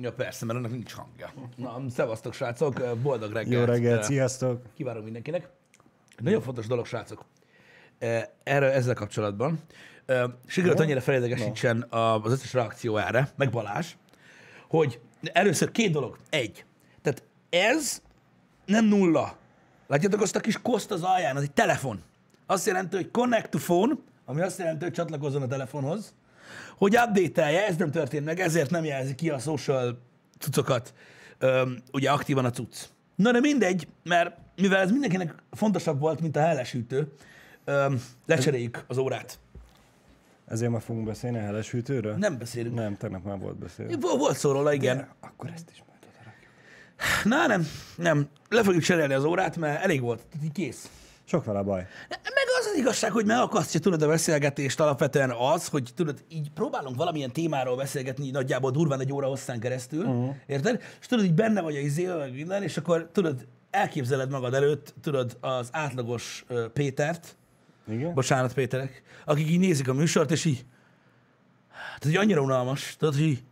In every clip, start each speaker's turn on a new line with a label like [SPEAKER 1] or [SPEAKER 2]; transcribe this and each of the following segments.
[SPEAKER 1] Ja, persze, mert annak nincs hangja. Na, szevasztok, srácok, boldog reggelt.
[SPEAKER 2] Jó reggelt, sziasztok!
[SPEAKER 1] Kívánok mindenkinek. Nagyon fontos dolog, srácok. Eh, Erre, ezzel kapcsolatban. Eh, Sikerült annyira felidegesítsen az összes reakció erre, meg Balázs, hogy először két dolog. Egy. Tehát ez nem nulla. Látjátok azt a kis koszt az alján, az egy telefon. Azt jelenti, hogy connect to phone, ami azt jelenti, hogy csatlakozzon a telefonhoz, hogy update ez nem történt meg, ezért nem jelzi ki a social cuccokat, öm, ugye aktívan a cucc. Na de mindegy, mert mivel ez mindenkinek fontosabb volt, mint a hellesütő, öm, lecseréljük az órát.
[SPEAKER 2] Ezért ma fogunk beszélni a heles hűtőről?
[SPEAKER 1] Nem beszélünk.
[SPEAKER 2] Nem, tegnap már volt beszélni.
[SPEAKER 1] Vol- Volt szó róla, igen.
[SPEAKER 2] Akkor ezt is majd odarakjuk.
[SPEAKER 1] Na nem, nem. Le fogjuk cserélni az órát, mert elég volt. Tehát kész.
[SPEAKER 2] Sok vele a baj.
[SPEAKER 1] Meg az az igazság, hogy megakasztja tudod a beszélgetést alapvetően az, hogy tudod, így próbálunk valamilyen témáról beszélgetni, így nagyjából durván egy óra hosszán keresztül, uh-huh. érted? És tudod, így benne vagy a izével, meg minden, és akkor tudod, elképzeled magad előtt, tudod, az átlagos ö, Pétert,
[SPEAKER 2] Igen?
[SPEAKER 1] bocsánat Péterek, akik így nézik a műsort, és így, tehát így annyira unalmas, tudod, hogy így,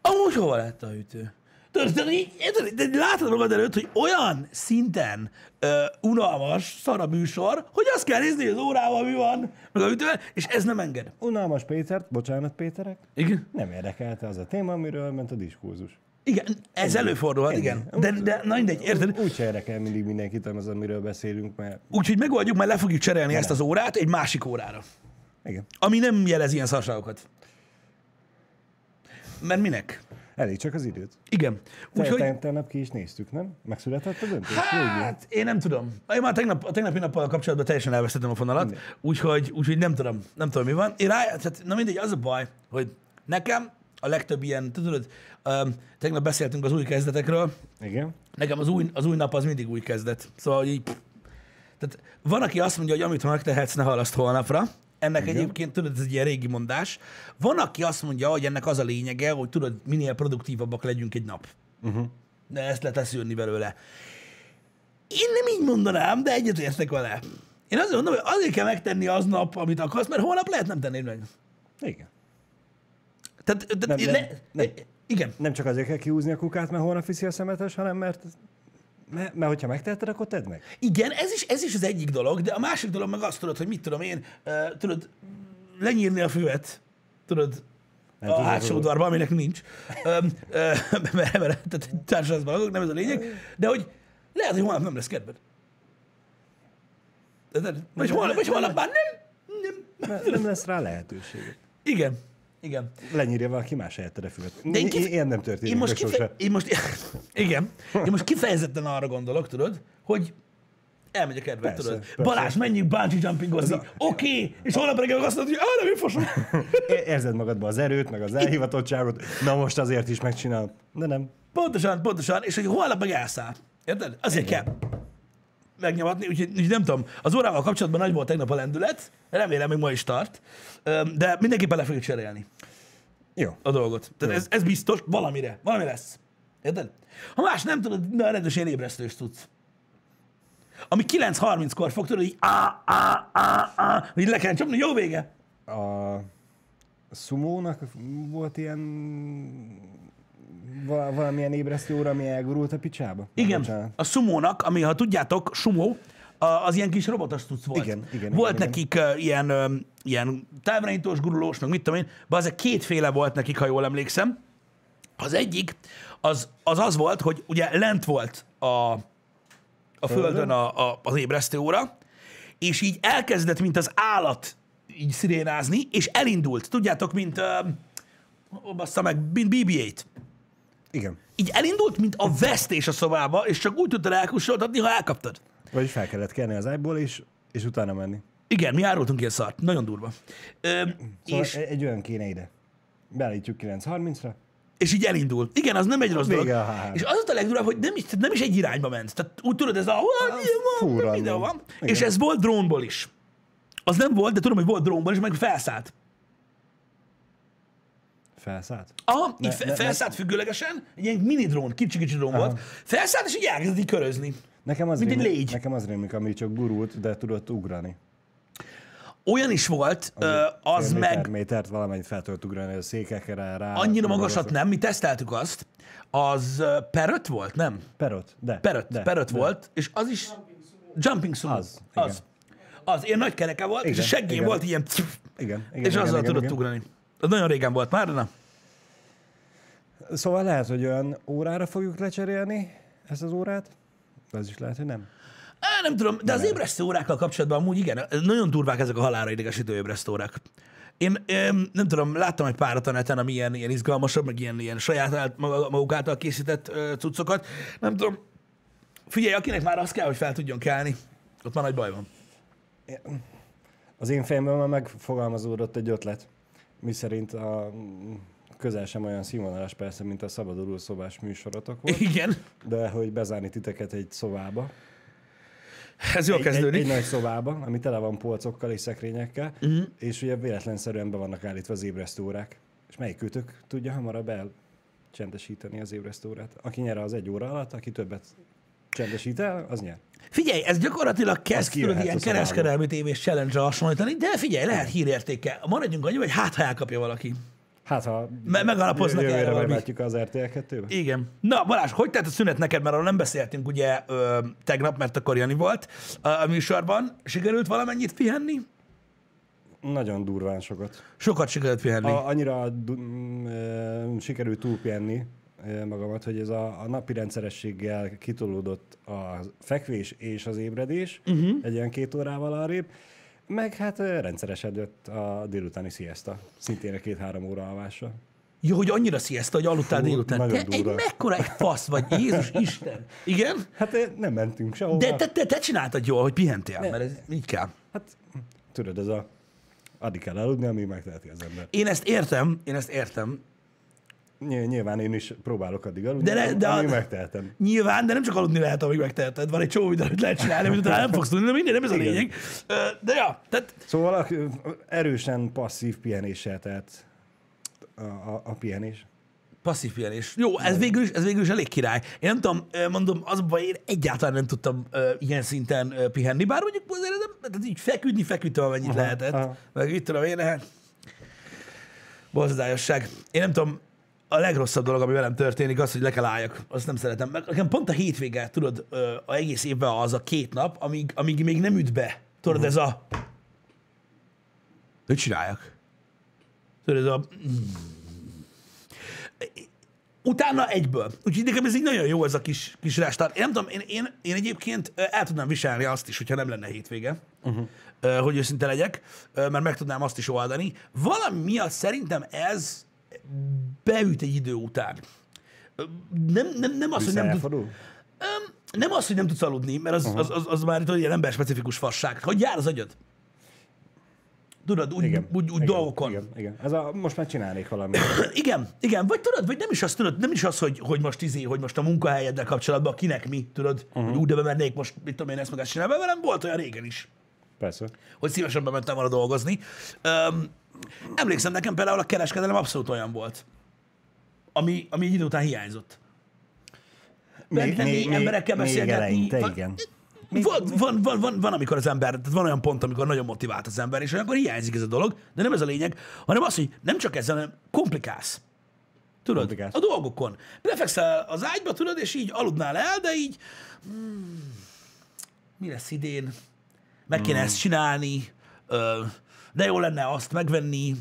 [SPEAKER 1] amúgy hova lett a hűtő? Tudod, de látod magad előtt, hogy olyan szinten ö, unalmas, szar a műsor, hogy azt kell nézni, hogy az órával mi van, meg a hűtővel, és ez nem enged.
[SPEAKER 2] Unalmas Pétert, bocsánat Péterek,
[SPEAKER 1] Igen?
[SPEAKER 2] nem érdekelte az a téma, amiről ment a diskurzus.
[SPEAKER 1] Igen, ez előfordulhat, igen. De, de na mindegy, érted?
[SPEAKER 2] Úgy se érdekel mindig mindenkit az, amiről beszélünk, mert
[SPEAKER 1] Úgyhogy megoldjuk, mert le fogjuk cserélni ezt az órát egy másik órára,
[SPEAKER 2] igen,
[SPEAKER 1] ami nem jelez ilyen szarságokat. Mert minek?
[SPEAKER 2] Elég csak az időt.
[SPEAKER 1] Igen.
[SPEAKER 2] Úgyhogy...
[SPEAKER 1] Úgyhogy,
[SPEAKER 2] Tegnap ki is néztük, nem? Megszületett a döntés?
[SPEAKER 1] Hát én nem tudom. Én már tegnap, a tegnapi nappal kapcsolatban teljesen elvesztettem a fonalat, úgyhogy, úgyhogy nem tudom, nem tudom mi van. Én rá, tehát, na mindegy, az a baj, hogy nekem a legtöbb ilyen, tudod, um, tegnap beszéltünk az új kezdetekről,
[SPEAKER 2] Igen?
[SPEAKER 1] nekem az új, az új nap az mindig új kezdet. Szóval, így, pff. tehát van, aki azt mondja, hogy amit ma megtehetsz, ne halaszt holnapra. Ennek Igen. egyébként, tudod, ez egy ilyen régi mondás. Van, aki azt mondja, hogy ennek az a lényege, hogy tudod, minél produktívabbak legyünk egy nap.
[SPEAKER 2] Uh-huh.
[SPEAKER 1] De ezt lehet leszűrni belőle. Én nem így mondanám, de egyetértek vele. Én azt mondom, hogy azért kell megtenni aznap, amit akarsz, mert holnap lehet nem tenni meg.
[SPEAKER 2] Igen.
[SPEAKER 1] Tehát, tehát
[SPEAKER 2] Nem,
[SPEAKER 1] én
[SPEAKER 2] nem,
[SPEAKER 1] le,
[SPEAKER 2] nem.
[SPEAKER 1] Igen.
[SPEAKER 2] Nem csak azért kell kiúzni a kukát, mert holnap viszi a szemetes, hanem mert, mert, mert hogyha megteheted, akkor tedd meg.
[SPEAKER 1] Igen, ez is, ez is az egyik dolog, de a másik dolog meg azt tudod, hogy mit tudom én, uh, tudod, lenyírni a füvet, tudod,
[SPEAKER 2] Nem
[SPEAKER 1] a hátsó udvarban, aminek nincs, mert, mert tehát társadalomban lakok, nem ez a lényeg, de hogy lehet, hogy holnap nem lesz kedved. Vagy holnap, vagy holnap már nem, nem.
[SPEAKER 2] Nem lesz rá lehetőség.
[SPEAKER 1] Igen, igen.
[SPEAKER 2] Lenyírja valaki más helyetted a füvet.
[SPEAKER 1] De én,
[SPEAKER 2] I-
[SPEAKER 1] kif-
[SPEAKER 2] Ilyen nem történik
[SPEAKER 1] én most, kife- én most, igen, én most kifejezetten arra gondolok, tudod, hogy elmegy a kedved,
[SPEAKER 2] Persze,
[SPEAKER 1] tudod.
[SPEAKER 2] persze.
[SPEAKER 1] Balázs, menjünk bungee jumpingozni. Oké, okay. és holnap reggel azt mondod, hogy ah, nem én fosom.
[SPEAKER 2] Érzed magadban az erőt, meg az elhivatottságot. Na most azért is megcsinálom. De nem.
[SPEAKER 1] Pontosan, pontosan, és hogy holnap meg elszáll. Érted? Azért kell megnyomatni, úgyhogy, úgyhogy nem tudom. Az órával kapcsolatban nagy volt tegnap a lendület, remélem még ma is tart, de mindenképpen le fogjuk cserélni
[SPEAKER 2] Jó.
[SPEAKER 1] a dolgot. Tehát ez, ez biztos, valamire, valami lesz. Érted? Ha más nem tudod, de rendes ilyen ébresztős tudsz. Ami 9.30-kor fog tudod, így á, á, á, á, így le kell csapni, jó vége.
[SPEAKER 2] A szumónak volt ilyen va- valamilyen ébresztő óra, ami elgurult a picsába?
[SPEAKER 1] Igen,
[SPEAKER 2] Bocsánat.
[SPEAKER 1] a sumónak, ami ha tudjátok, sumó, az ilyen kis robotos tudsz volt.
[SPEAKER 2] Igen, igen,
[SPEAKER 1] Volt
[SPEAKER 2] igen,
[SPEAKER 1] nekik uh, ilyen, ilyen távirányítós, gurulós, meg mit tudom én, de kétféle volt nekik, ha jól emlékszem. Az egyik, az az, az volt, hogy ugye lent volt a, a földön a, a, az ébresztő óra, és így elkezdett, mint az állat így szirénázni, és elindult. Tudjátok, mint, uh, bassza meg, mint BB-8
[SPEAKER 2] Igen.
[SPEAKER 1] így elindult, mint a vesztés a szobába, és csak úgy tudtad elkussoltatni, ha elkaptad.
[SPEAKER 2] Vagyis fel kellett kelni az ágyból, és, és utána menni.
[SPEAKER 1] Igen, mi árultunk ilyen szart. Nagyon durva. Ö,
[SPEAKER 2] Szóval
[SPEAKER 1] és,
[SPEAKER 2] egy olyan kéne ide. Beállítjuk 9.30-ra.
[SPEAKER 1] és így elindul. Igen, az nem egy rossz dolog.
[SPEAKER 2] Vége a H3.
[SPEAKER 1] És az a legdurább, hogy nem is, nem is egy irányba ment. Tehát úgy tudod, ez a
[SPEAKER 2] fú,
[SPEAKER 1] videó
[SPEAKER 2] random.
[SPEAKER 1] van.
[SPEAKER 2] Igen.
[SPEAKER 1] És ez volt drónból is. Az nem volt, de tudom, hogy volt drónból is, meg felszállt.
[SPEAKER 2] Felszállt.
[SPEAKER 1] Aha, így
[SPEAKER 2] Ne-
[SPEAKER 1] fe,
[SPEAKER 2] ne- ne-
[SPEAKER 1] felszállt függőlegesen, egy ilyen mini drón, kicsi-kicsi drón volt. Felszállt, és így elkezdett így körözni.
[SPEAKER 2] Nekem az,
[SPEAKER 1] Mint egy
[SPEAKER 2] rémlik,
[SPEAKER 1] légy.
[SPEAKER 2] nekem az rémlik, ami csak gurult, de tudott ugrani.
[SPEAKER 1] Olyan is volt, ö, az
[SPEAKER 2] Fél
[SPEAKER 1] meg
[SPEAKER 2] Méter, métert valamennyit fel tudott ugrani a székekre rá.
[SPEAKER 1] annyira magasat nem, mi teszteltük azt, az ö, peröt volt, nem?
[SPEAKER 2] Perot, de.
[SPEAKER 1] Peröt,
[SPEAKER 2] de,
[SPEAKER 1] peröt
[SPEAKER 2] de.
[SPEAKER 1] volt, és az is jumping sumo.
[SPEAKER 2] Az, igen.
[SPEAKER 1] az. Az, ilyen nagy kereke volt, és a
[SPEAKER 2] Igen,
[SPEAKER 1] seggén
[SPEAKER 2] igen.
[SPEAKER 1] volt ilyen,
[SPEAKER 2] Igen, igen,
[SPEAKER 1] és
[SPEAKER 2] igen,
[SPEAKER 1] azzal
[SPEAKER 2] igen,
[SPEAKER 1] tudott
[SPEAKER 2] igen.
[SPEAKER 1] ugrani. Az nagyon régen volt már, de na.
[SPEAKER 2] Szóval lehet, hogy olyan órára fogjuk lecserélni ezt az órát, is lehet, hogy nem.
[SPEAKER 1] Á, nem tudom, de az ébresztő órákkal kapcsolatban amúgy igen, nagyon durvák ezek a halálra idegesítő ébresztő órák. Én em, nem tudom, láttam egy párat a neten, ami ilyen, ilyen izgalmasabb, meg ilyen, ilyen saját maga- maguk által készített ö, cuccokat. Nem tudom, figyelj, akinek már az kell, hogy fel tudjon kelni, ott már nagy baj van.
[SPEAKER 2] Az én fejemben már megfogalmazódott egy ötlet, miszerint a közel sem olyan színvonalas persze, mint a szabaduló szobás műsorotok volt,
[SPEAKER 1] Igen,
[SPEAKER 2] de hogy bezárni titeket egy szobába,
[SPEAKER 1] ez jól
[SPEAKER 2] egy, egy,
[SPEAKER 1] kezdődik.
[SPEAKER 2] egy nagy szobába, ami tele van polcokkal és szekrényekkel, uh-huh. és ugye véletlenszerűen be vannak állítva az ébresztőórák. És melyik őtök tudja hamarabb el csendesíteni az ébresztőórát? Aki nyer az egy óra alatt, aki többet csendesít el, az nyer.
[SPEAKER 1] Figyelj, ez gyakorlatilag kezd tudod, ilyen kereskedelmi tévés challenge hasonlítani, de figyelj, lehet hírértéke. Maradjunk annyi, hogy hát ha elkapja valaki.
[SPEAKER 2] Hát, ha
[SPEAKER 1] Me- megalapoznak
[SPEAKER 2] jövőre
[SPEAKER 1] erre
[SPEAKER 2] bevetjük az RTL 2-be.
[SPEAKER 1] Igen. Na, Balázs, hogy tett a szünet neked, mert arról nem beszéltünk ugye ö, tegnap, mert akkor Jani volt a, a műsorban. Sikerült valamennyit pihenni?
[SPEAKER 2] Nagyon durván sokat.
[SPEAKER 1] Sokat sikerült pihenni. A...
[SPEAKER 2] Annyira du- m- sikerült túlpihenni magamat, hogy ez a, a napi rendszerességgel kitolódott a fekvés és az ébredés, uh-huh. egy ilyen két órával arrébb, meg hát rendszeresedett a délutáni siesta, szintén a két-három óra alvással.
[SPEAKER 1] Jó, hogy annyira sziaszta, hogy aludtál
[SPEAKER 2] Fú,
[SPEAKER 1] délután. Te egy
[SPEAKER 2] durva.
[SPEAKER 1] mekkora egy fasz vagy, Jézus Isten. Igen?
[SPEAKER 2] Hát nem mentünk sehova.
[SPEAKER 1] De te, te, te csináltad jól, hogy pihentél, mert ez így kell.
[SPEAKER 2] Hát tudod, ez a addig kell aludni, amíg megteheti az ember.
[SPEAKER 1] Én ezt értem, én ezt értem,
[SPEAKER 2] Nyilván én is próbálok addig aludni,
[SPEAKER 1] De ne- de
[SPEAKER 2] amíg megtehetem.
[SPEAKER 1] Nyilván, de nem csak aludni lehet, amíg megteheted. Van egy csomó videó, amit lehet csinálni, amit utána nem fogsz tudni, de minden, nem ez a lényeg. De ja, tehát
[SPEAKER 2] Szóval erősen passzív pihenéssel, tehát a, a, a pihenés.
[SPEAKER 1] passzív pihenés. Jó, ez végül, is, ez végül is elég király. Én nem tudom, mondom, az baj, én egyáltalán nem tudtam ö, ilyen szinten ö, pihenni, bár mondjuk azért nem, tehát így feküdni, feküdtem, amennyit
[SPEAKER 2] Aha,
[SPEAKER 1] lehetett.
[SPEAKER 2] aha.
[SPEAKER 1] Meg itt tudom én, hát borzadályosság. Én nem tudom, a legrosszabb dolog, ami velem történik, az, hogy le kell álljak. Azt nem szeretem. Meg nekem pont a hétvége, tudod, a egész évben az a két nap, amíg, amíg még nem üt be. Tudod, ez a... Mit csináljak? Tudod, ez a... Utána egyből. Úgyhogy nekem ez így nagyon jó, ez a kis, kis restart. Én nem tudom, én, én, én egyébként el tudnám viselni azt is, hogyha nem lenne hétvége, uh-huh. hogy őszinte legyek, mert meg tudnám azt is oldani. Valami miatt szerintem ez beüt egy idő után. Nem, nem, nem az, hogy nem tud, nem az, hogy nem tudsz aludni, mert az, az, az, az már tudod, ilyen emberspecifikus fasság. Hogy jár az agyad? Tudod, úgy,
[SPEAKER 2] Igen.
[SPEAKER 1] úgy, úgy
[SPEAKER 2] igen,
[SPEAKER 1] dolgokon.
[SPEAKER 2] Igen, igen. Ez a, most már csinálnék valamit.
[SPEAKER 1] Igen, igen, vagy tudod, vagy nem is az, tudod, nem is az, hogy, hogy most izé, hogy most a munkahelyeddel kapcsolatban kinek mi, tudod, uh-huh. hogy úgy, de bemennék most, mit tudom én, ezt meg ezt csinálni, velem volt olyan régen is,
[SPEAKER 2] Persze.
[SPEAKER 1] hogy szívesen bementem volna dolgozni. Öm, emlékszem, nekem például a kereskedelem abszolút olyan volt, ami, ami egy idő után hiányzott. Bent lenni, emberekkel beszélgetni.
[SPEAKER 2] eleinte,
[SPEAKER 1] Van-
[SPEAKER 2] igen.
[SPEAKER 1] Van, van, van, van, van, amikor az ember, tehát van olyan pont, amikor nagyon motivált az ember, és akkor hiányzik ez a dolog, de nem ez a lényeg, hanem az, hogy nem csak ezzel, hanem komplikálsz. Tudod,
[SPEAKER 2] Komplikálsz.
[SPEAKER 1] a dolgokon. Lefekszel az ágyba, tudod, és így aludnál el, de így, hmm, mi lesz idén? Meg kéne ezt csinálni, ö, de jó lenne azt megvenni,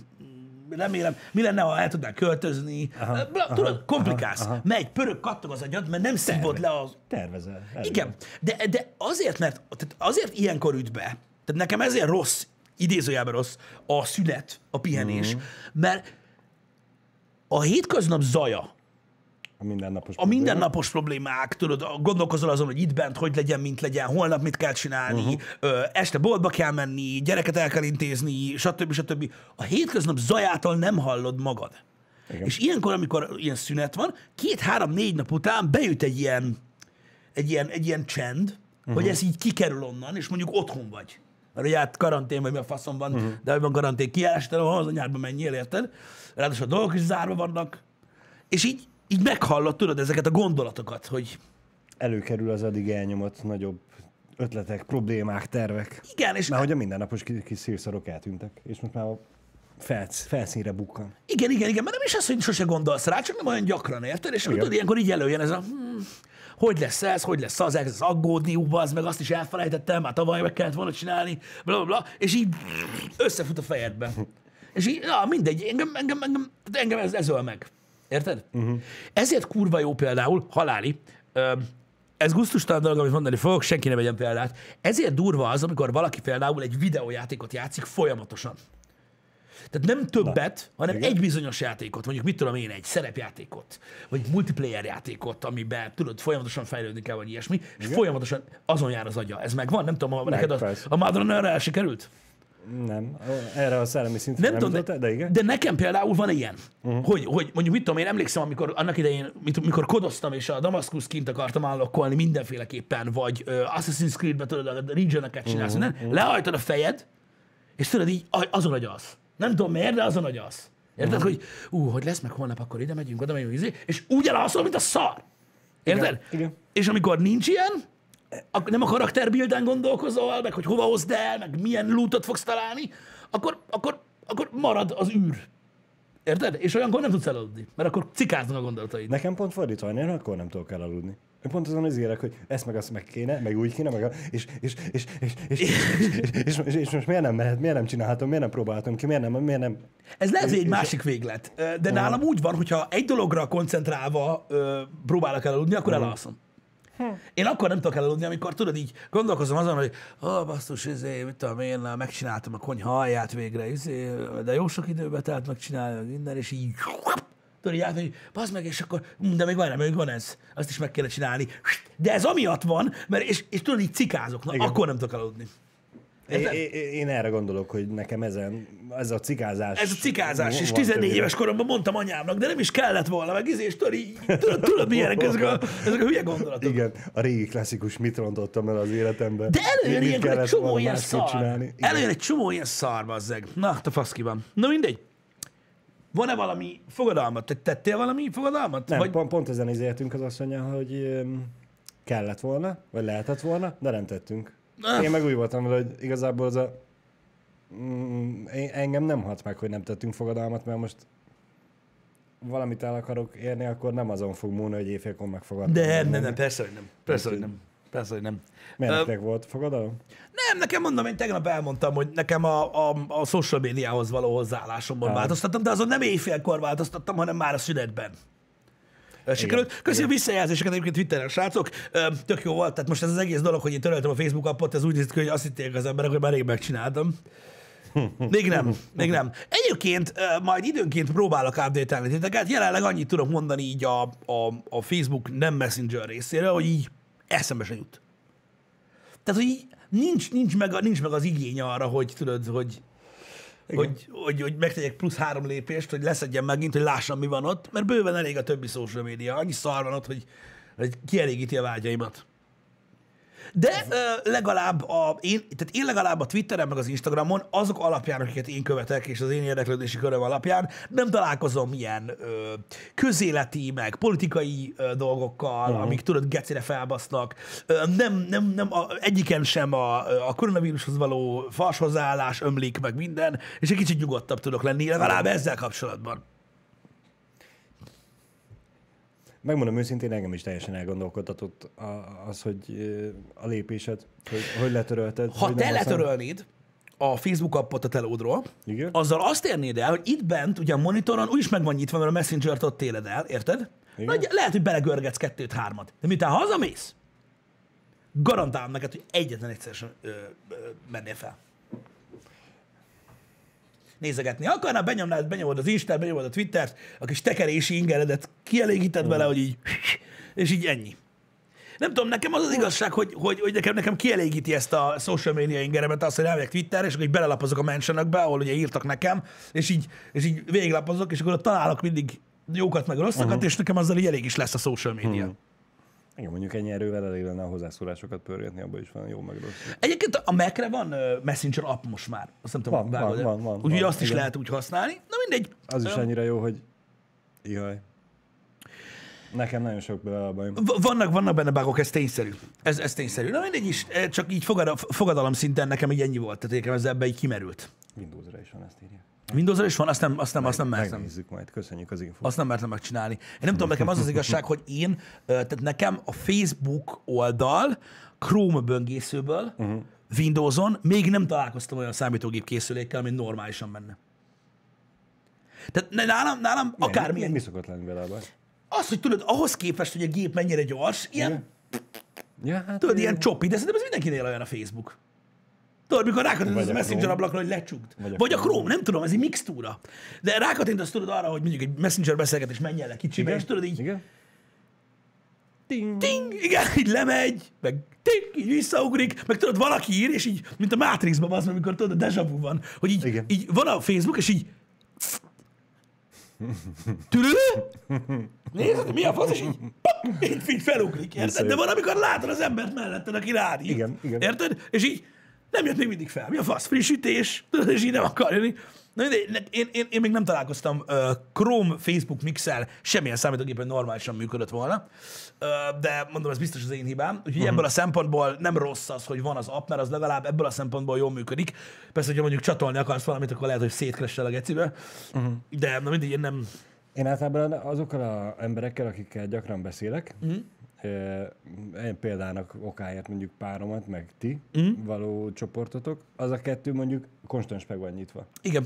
[SPEAKER 1] remélem, mi lenne, ha el tudnál költözni. Aha, Bla, tudod, komplikálsz.
[SPEAKER 2] aha, aha.
[SPEAKER 1] Megy, pörög, kattog az agyad, mert nem szívod le az
[SPEAKER 2] Tervezel. elég.
[SPEAKER 1] igen, de, de azért, mert tehát azért ilyenkor üt be, tehát nekem ezért rossz, idézőjelben rossz a szünet, a pihenés, mm. mert a hétköznap zaja,
[SPEAKER 2] A mindennapos
[SPEAKER 1] a mindennapos problémák, tudod, gondolkozol azon, hogy itt bent hogy legyen, mint legyen, holnap mit kell csinálni, uh-huh. ö, este boltba kell menni, gyereket el kell intézni, stb. stb. A hétköznap zajától nem hallod magad.
[SPEAKER 2] Igen.
[SPEAKER 1] És ilyenkor, amikor ilyen szünet van, két-három-négy nap után bejut egy ilyen, egy ilyen, egy ilyen csend, uh-huh. hogy ez így kikerül onnan, és mondjuk otthon vagy. Mert ugye hát karantén vagy, mi a faszom van, uh-huh. de hogy van karantén kiállás, te az a nyárban menjél, érted? Ráadásul a dolgok is zárva vannak. És így, így meghallod, tudod, ezeket a gondolatokat, hogy
[SPEAKER 2] Előkerül az addig elnyomott nagyobb ötletek, problémák, tervek.
[SPEAKER 1] Igen, és
[SPEAKER 2] Már hogy a mindennapos kis, szírszarok eltűntek, és most már a felsz, felszínre bukkan.
[SPEAKER 1] Igen, igen, igen, mert nem is az, hogy sose gondolsz rá, csak nem olyan gyakran, érted? És
[SPEAKER 2] Igen.
[SPEAKER 1] tudod, ilyenkor így előjön ez a, hm, hogy lesz ez, hogy lesz az, ez aggódni, ú, az meg azt is elfelejtettem, már tavaly meg kellett volna csinálni, bla, bla, bla, és így összefut a fejedbe. És így, na, mindegy, engem, engem, engem, engem ez, ez öl meg. Érted? Uh-huh. Ezért kurva jó például, haláli, ez gusztustalan dolog, amit mondani fogok, senki ne vegyen példát. Ezért durva az, amikor valaki például egy videójátékot játszik folyamatosan. Tehát nem többet, Na, hanem
[SPEAKER 2] igen.
[SPEAKER 1] egy bizonyos játékot, mondjuk mit tudom én, egy szerepjátékot, vagy egy multiplayer játékot, amiben tudod, folyamatosan fejlődni kell, vagy ilyesmi, és folyamatosan azon jár az agya. Ez megvan? Nem tudom, a, neked a, a Madron erre el sikerült?
[SPEAKER 2] Nem, erre a szellemi szintre
[SPEAKER 1] Nem,
[SPEAKER 2] nem,
[SPEAKER 1] tudom,
[SPEAKER 2] jutottál, de igen.
[SPEAKER 1] de nekem például van ilyen, uh-huh. hogy, hogy mondjuk mit tudom, én emlékszem, amikor annak idején, mit, mikor kodoztam, és a Damascus kint akartam állokkolni mindenféleképpen, vagy uh, Assassin's Creed-be tudod, a regioneket csinálsz,
[SPEAKER 2] Mhm,
[SPEAKER 1] uh-huh. lehajtod a fejed, és tudod így, a- azon agyalsz. Nem tudom miért, de azon agyalsz. Érted, uh-huh. hogy ú, hogy lesz meg holnap, akkor ide megyünk, oda megyünk, izé, és úgy elalszol, mint a szar. Érted?
[SPEAKER 2] Igen, igen.
[SPEAKER 1] És amikor nincs ilyen, nem a karakterbilden gondolkozol, meg hogy hova hozd el, meg milyen lootot fogsz találni, akkor, akkor, akkor marad az űr. Érted? És olyankor nem tudsz elaludni, mert akkor cikáznak a gondolataid.
[SPEAKER 2] Nekem pont fordítva, én akkor nem tudok elaludni. Én pont azon az érek, hogy ezt meg azt meg kéne, meg úgy kéne, meg a, és, és, és, és, és, és, és, és, és, most miért nem mehet, miért nem csinálhatom, miért nem próbálhatom ki, miért nem, miért nem.
[SPEAKER 1] Ez lehet, egy másik véglet. De nálam úgy van, hogyha egy dologra koncentrálva próbálok elaludni, akkor elalszom. Én akkor nem tudok elaludni, amikor tudod így gondolkozom azon, hogy ó, oh, basszus, izé, mit tudom én, megcsináltam a konyha alját végre, izé, de jó sok időbe telt megcsinálni meg minden, és így tudod így át, hogy bazd meg, és akkor, hm, de még van, még van ez, azt is meg kéne csinálni. De ez amiatt van, mert és, és tudod, így cikázok, na,
[SPEAKER 2] Igen.
[SPEAKER 1] akkor nem tudok elaludni.
[SPEAKER 2] Én,
[SPEAKER 1] Érted?
[SPEAKER 2] én, erre gondolok, hogy nekem ezen, ez a cikázás.
[SPEAKER 1] Ez a cikázás, és
[SPEAKER 2] van
[SPEAKER 1] 14
[SPEAKER 2] többnyire.
[SPEAKER 1] éves koromban mondtam anyámnak, de nem is kellett volna, meg izé, és tudod, tudod, milyenek ezek a, ezek a hülye gondolatok.
[SPEAKER 2] Igen, a régi klasszikus mit rontottam el az életemben.
[SPEAKER 1] De előjön ilyenkor egy csomó ilyen szar. Előjön egy csomó ilyen szar, bazzeg. Na, te faszki van. Na mindegy. Van-e valami fogadalmat? Te tettél valami fogadalmat?
[SPEAKER 2] Nem,
[SPEAKER 1] Vagy...
[SPEAKER 2] pont, pont ezen izéltünk az asszonyjal, hogy kellett volna, vagy lehetett volna, de nem tettünk. Én meg úgy voltam vele, hogy igazából az a... Mm, engem nem hat meg, hogy nem tettünk fogadalmat, mert most valamit el akarok érni, akkor nem azon fog múlni, hogy éjfélkor megfogadom.
[SPEAKER 1] De nem, nem, persze, hogy nem. Persze, hogy nem. Persze, hogy nem.
[SPEAKER 2] Miért nektek volt fogadalom?
[SPEAKER 1] Nem, nekem mondom, én tegnap elmondtam, hogy nekem a, a, a social médiához való hozzáállásomban
[SPEAKER 2] Hát.
[SPEAKER 1] változtattam, de azon nem éjfélkor változtattam, hanem már a szünetben. Sikerült. Köszi a visszajelzéseket egyébként Twitteren, srácok. Tök jó volt. Tehát most ez az egész dolog, hogy én töröltem a Facebook appot, ez úgy néz ki, hogy azt hitték az emberek, hogy már rég megcsináltam. Még nem, még nem. Egyébként majd időnként próbálok update titeket. Jelenleg annyit tudok mondani így a, a, a Facebook nem Messenger részéről, hogy így eszembe se jut. Tehát, hogy így nincs, nincs, meg, nincs meg az igény arra, hogy tudod, hogy, hogy, hogy, hogy megtegyek plusz három lépést, hogy leszedjem megint, hogy lássam, mi van ott, mert bőven elég a többi social media. Annyi szar van ott, hogy, hogy kielégíti a vágyaimat. De ö, legalább a, én, tehát én legalább a Twitteren, meg az Instagramon azok alapján, akiket én követek, és az én érdeklődési köröm alapján nem találkozom ilyen ö, közéleti, meg politikai ö, dolgokkal, uh-huh. amik tudod, gecire felbasznak. Ö, nem, nem, nem a, egyiken sem a, a koronavírushoz való fals hozzáállás ömlik, meg minden, és egy kicsit nyugodtabb tudok lenni, legalább ezzel kapcsolatban.
[SPEAKER 2] Megmondom őszintén, engem is teljesen elgondolkodtatott az, hogy a lépésed, hogy, hogy letörölted.
[SPEAKER 1] Ha
[SPEAKER 2] hogy
[SPEAKER 1] te
[SPEAKER 2] használ-
[SPEAKER 1] letörölnéd a Facebook appot a telódról,
[SPEAKER 2] Igen.
[SPEAKER 1] azzal azt érnéd el, hogy itt bent, ugye a monitoron úgyis meg van nyitva, mert a Messenger-t ott éled el, érted?
[SPEAKER 2] Igen.
[SPEAKER 1] Nagy, lehet, hogy belegörgetsz kettőt-hármat. De miután hazamész, garantálom neked, hogy egyetlen egyszer sem ö, ö, mennél fel. Nézegetni akarnál, benyomnád, benyomod az Instát, benyomod a Twittert, a kis tekerési ingeredet kielégíted vele, hogy így, és így ennyi. Nem tudom, nekem az az igazság, hogy, hogy, hogy nekem, nekem kielégíti ezt a social media ingeremet, azt, hogy elmegyek Twitterre, és akkor így belelapozok a mentionokbe, ahol ugye írtak nekem, és így, és így végiglapozok, és akkor ott találok mindig jókat meg rosszakat, uh-huh. és nekem azzal így elég is lesz a social media. Uh-huh.
[SPEAKER 2] Igen, mondjuk ennyi erővel elég lenne a hozzászólásokat pörgetni, abban is van jó meg rossz.
[SPEAKER 1] Egyébként a Mac-re van uh, Messenger app most már. Azt nem tudom,
[SPEAKER 2] Van,
[SPEAKER 1] vágod
[SPEAKER 2] van, van, van,
[SPEAKER 1] Úgyhogy azt is
[SPEAKER 2] igen.
[SPEAKER 1] lehet úgy használni. Na mindegy.
[SPEAKER 2] Az is annyira jó, hogy jaj. Nekem nagyon sok bele a bajom.
[SPEAKER 1] Vannak, vannak benne bugok, ez tényszerű. Ez, ez tényszerű. Na mindegy is, csak így fogad, fogadalom szinten nekem így ennyi volt, tehát nekem ez ebbe így kimerült.
[SPEAKER 2] Windowsra is van, ezt írja.
[SPEAKER 1] Windowsra is van, azt nem, azt nem, azt nem mertem.
[SPEAKER 2] Megnézzük majd, köszönjük az infót.
[SPEAKER 1] Azt nem mertem megcsinálni. Én nem tudom, nekem az az igazság, hogy én, tehát nekem a Facebook oldal Chrome böngészőből uh-huh. Windowson még nem találkoztam olyan számítógép készülékkel, ami normálisan menne. Tehát nálam, nálam
[SPEAKER 2] Mi,
[SPEAKER 1] akármilyen.
[SPEAKER 2] mi szokott lenni vele?
[SPEAKER 1] Az, hogy tudod, ahhoz képest, hogy a gép mennyire gyors, ilyen.
[SPEAKER 2] Ja, hát
[SPEAKER 1] tudod, ilyen csopi, de szerintem ez mindenkinél olyan a Facebook. Tudod, mikor rákattintasz
[SPEAKER 2] Vagy
[SPEAKER 1] a Messenger ablakra, hogy lecsukd.
[SPEAKER 2] Vagy a
[SPEAKER 1] Vagy a
[SPEAKER 2] Chrome.
[SPEAKER 1] Nem tudom, ez egy mixtúra. De rákattintasz tudod arra, hogy mondjuk egy Messenger beszélgetés menjen le kicsibe, és tudod így,
[SPEAKER 2] Igen? Ting.
[SPEAKER 1] ting, igen, így lemegy, meg ting, így visszaugrik, meg tudod, valaki ír, és így, mint a Matrixban az, amikor tudod, a deja vu van, hogy így,
[SPEAKER 2] Igen.
[SPEAKER 1] így van a Facebook, és így Tudod? Nézd, mi a fasz, és így, pap, így, így felugrik, érted? De van, amikor látod az embert melletted, aki rád írt,
[SPEAKER 2] Igen, igen.
[SPEAKER 1] érted? És így nem jött még mindig fel. Mi a fasz? Frissítés? Tudod, és így nem akar jönni. Na, én, én, én még nem találkoztam uh, Chrome, Facebook mixel, semmilyen számítógépen normálisan működött volna, uh, de mondom, ez biztos az én hibám. Úgyhogy uh-huh. ebből a szempontból nem rossz az, hogy van az app, mert az legalább ebből a szempontból jól működik. Persze, hogyha mondjuk csatolni akarsz valamit, akkor lehet, hogy szétkressel a gecibe, uh-huh. de na mindegy, én nem...
[SPEAKER 2] Én általában azokkal az emberekkel, akikkel gyakran beszélek,
[SPEAKER 1] Mhm.
[SPEAKER 2] Mm. én példának okáért mondjuk páromat, meg ti mm. való csoportotok, az a kettő mondjuk konstans meg van nyitva.
[SPEAKER 1] Igen.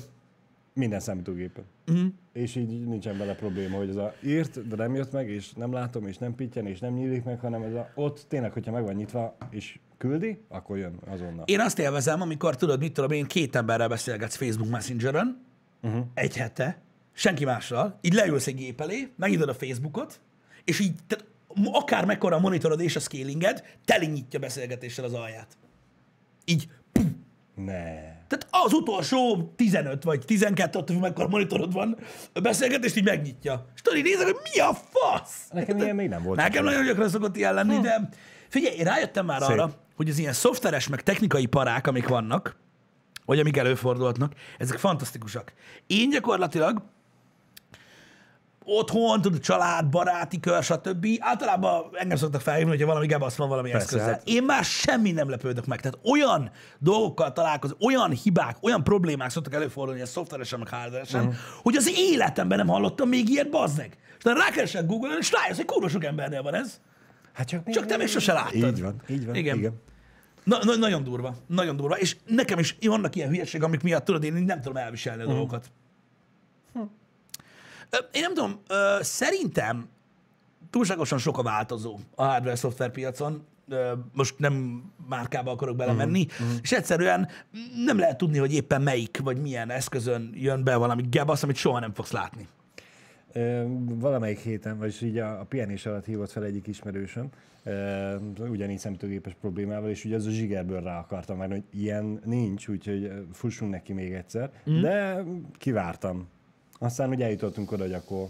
[SPEAKER 2] Minden számítógépen.
[SPEAKER 1] Mhm.
[SPEAKER 2] És így nincsen bele probléma, hogy ez a írt, de nem jött meg, és nem látom, és nem pittyen, és nem nyílik meg, hanem ez a, ott tényleg, hogyha meg van nyitva, és küldi, akkor jön azonnal.
[SPEAKER 1] Én azt élvezem, amikor tudod, mit tudom én, két emberrel beszélgetsz Facebook Messengeren, uh-huh. egy hete, senki mással, így leülsz egy gép elé, megnyitod a Facebookot, és így, tehát akár mekkora a monitorod és a scalinged, teli nyitja beszélgetéssel az alját. Így, pum.
[SPEAKER 2] Ne.
[SPEAKER 1] tehát az utolsó 15 vagy 12, attól mekkora monitorod van, a beszélgetést így megnyitja. És tudod, így nézek, hogy mi a fasz?
[SPEAKER 2] Nekem ilyen még nem volt.
[SPEAKER 1] Nekem nagyon gyakran szokott ilyen lenni, de figyelj, én rájöttem már
[SPEAKER 2] Szép.
[SPEAKER 1] arra, hogy az ilyen szoftveres, meg technikai parák, amik vannak, vagy amik előfordulhatnak, ezek fantasztikusak. Én gyakorlatilag otthon, tudod, család, baráti kör, stb. Általában engem szoktak felhívni, hogyha valami gebasz van valami
[SPEAKER 2] Persze,
[SPEAKER 1] eszközzel.
[SPEAKER 2] hát.
[SPEAKER 1] Én már semmi nem lepődök meg. Tehát olyan dolgokkal találkozom, olyan hibák, olyan problémák szoktak előfordulni, ez szoftveresen, meg hardveresen, uh-huh. hogy az életemben nem hallottam még ilyet, bazdnek. És then rákeresek Google-on, és rájössz, hogy kurva sok embernél van ez.
[SPEAKER 2] Hát csak,
[SPEAKER 1] Csak te még sose láttad.
[SPEAKER 2] Így van, így van.
[SPEAKER 1] Igen.
[SPEAKER 2] Igen.
[SPEAKER 1] Na, na, nagyon durva, nagyon durva. És nekem is vannak ilyen hülyeség, amik miatt tudod, én nem tudom elviselni a
[SPEAKER 2] Mhm.
[SPEAKER 1] dolgokat. Én nem tudom, szerintem túlságosan sok a változó a hardware-szoftver piacon. Most nem márkába akarok belemenni,
[SPEAKER 2] Mhm.
[SPEAKER 1] és egyszerűen nem lehet tudni, hogy éppen melyik vagy milyen eszközön jön be valami gebasz, amit soha nem fogsz látni.
[SPEAKER 2] Ö, Valamelyik héten, vagyis így a, a pihenés alatt hívott fel egyik ismerősöm, ö, ugyanígy szemtőgépes problémával, és ugye az a zsigerből rá akartam már, hogy ilyen nincs, úgyhogy fussunk neki még egyszer, mm. de kivártam. Aztán ugye eljutottunk oda, hogy akkor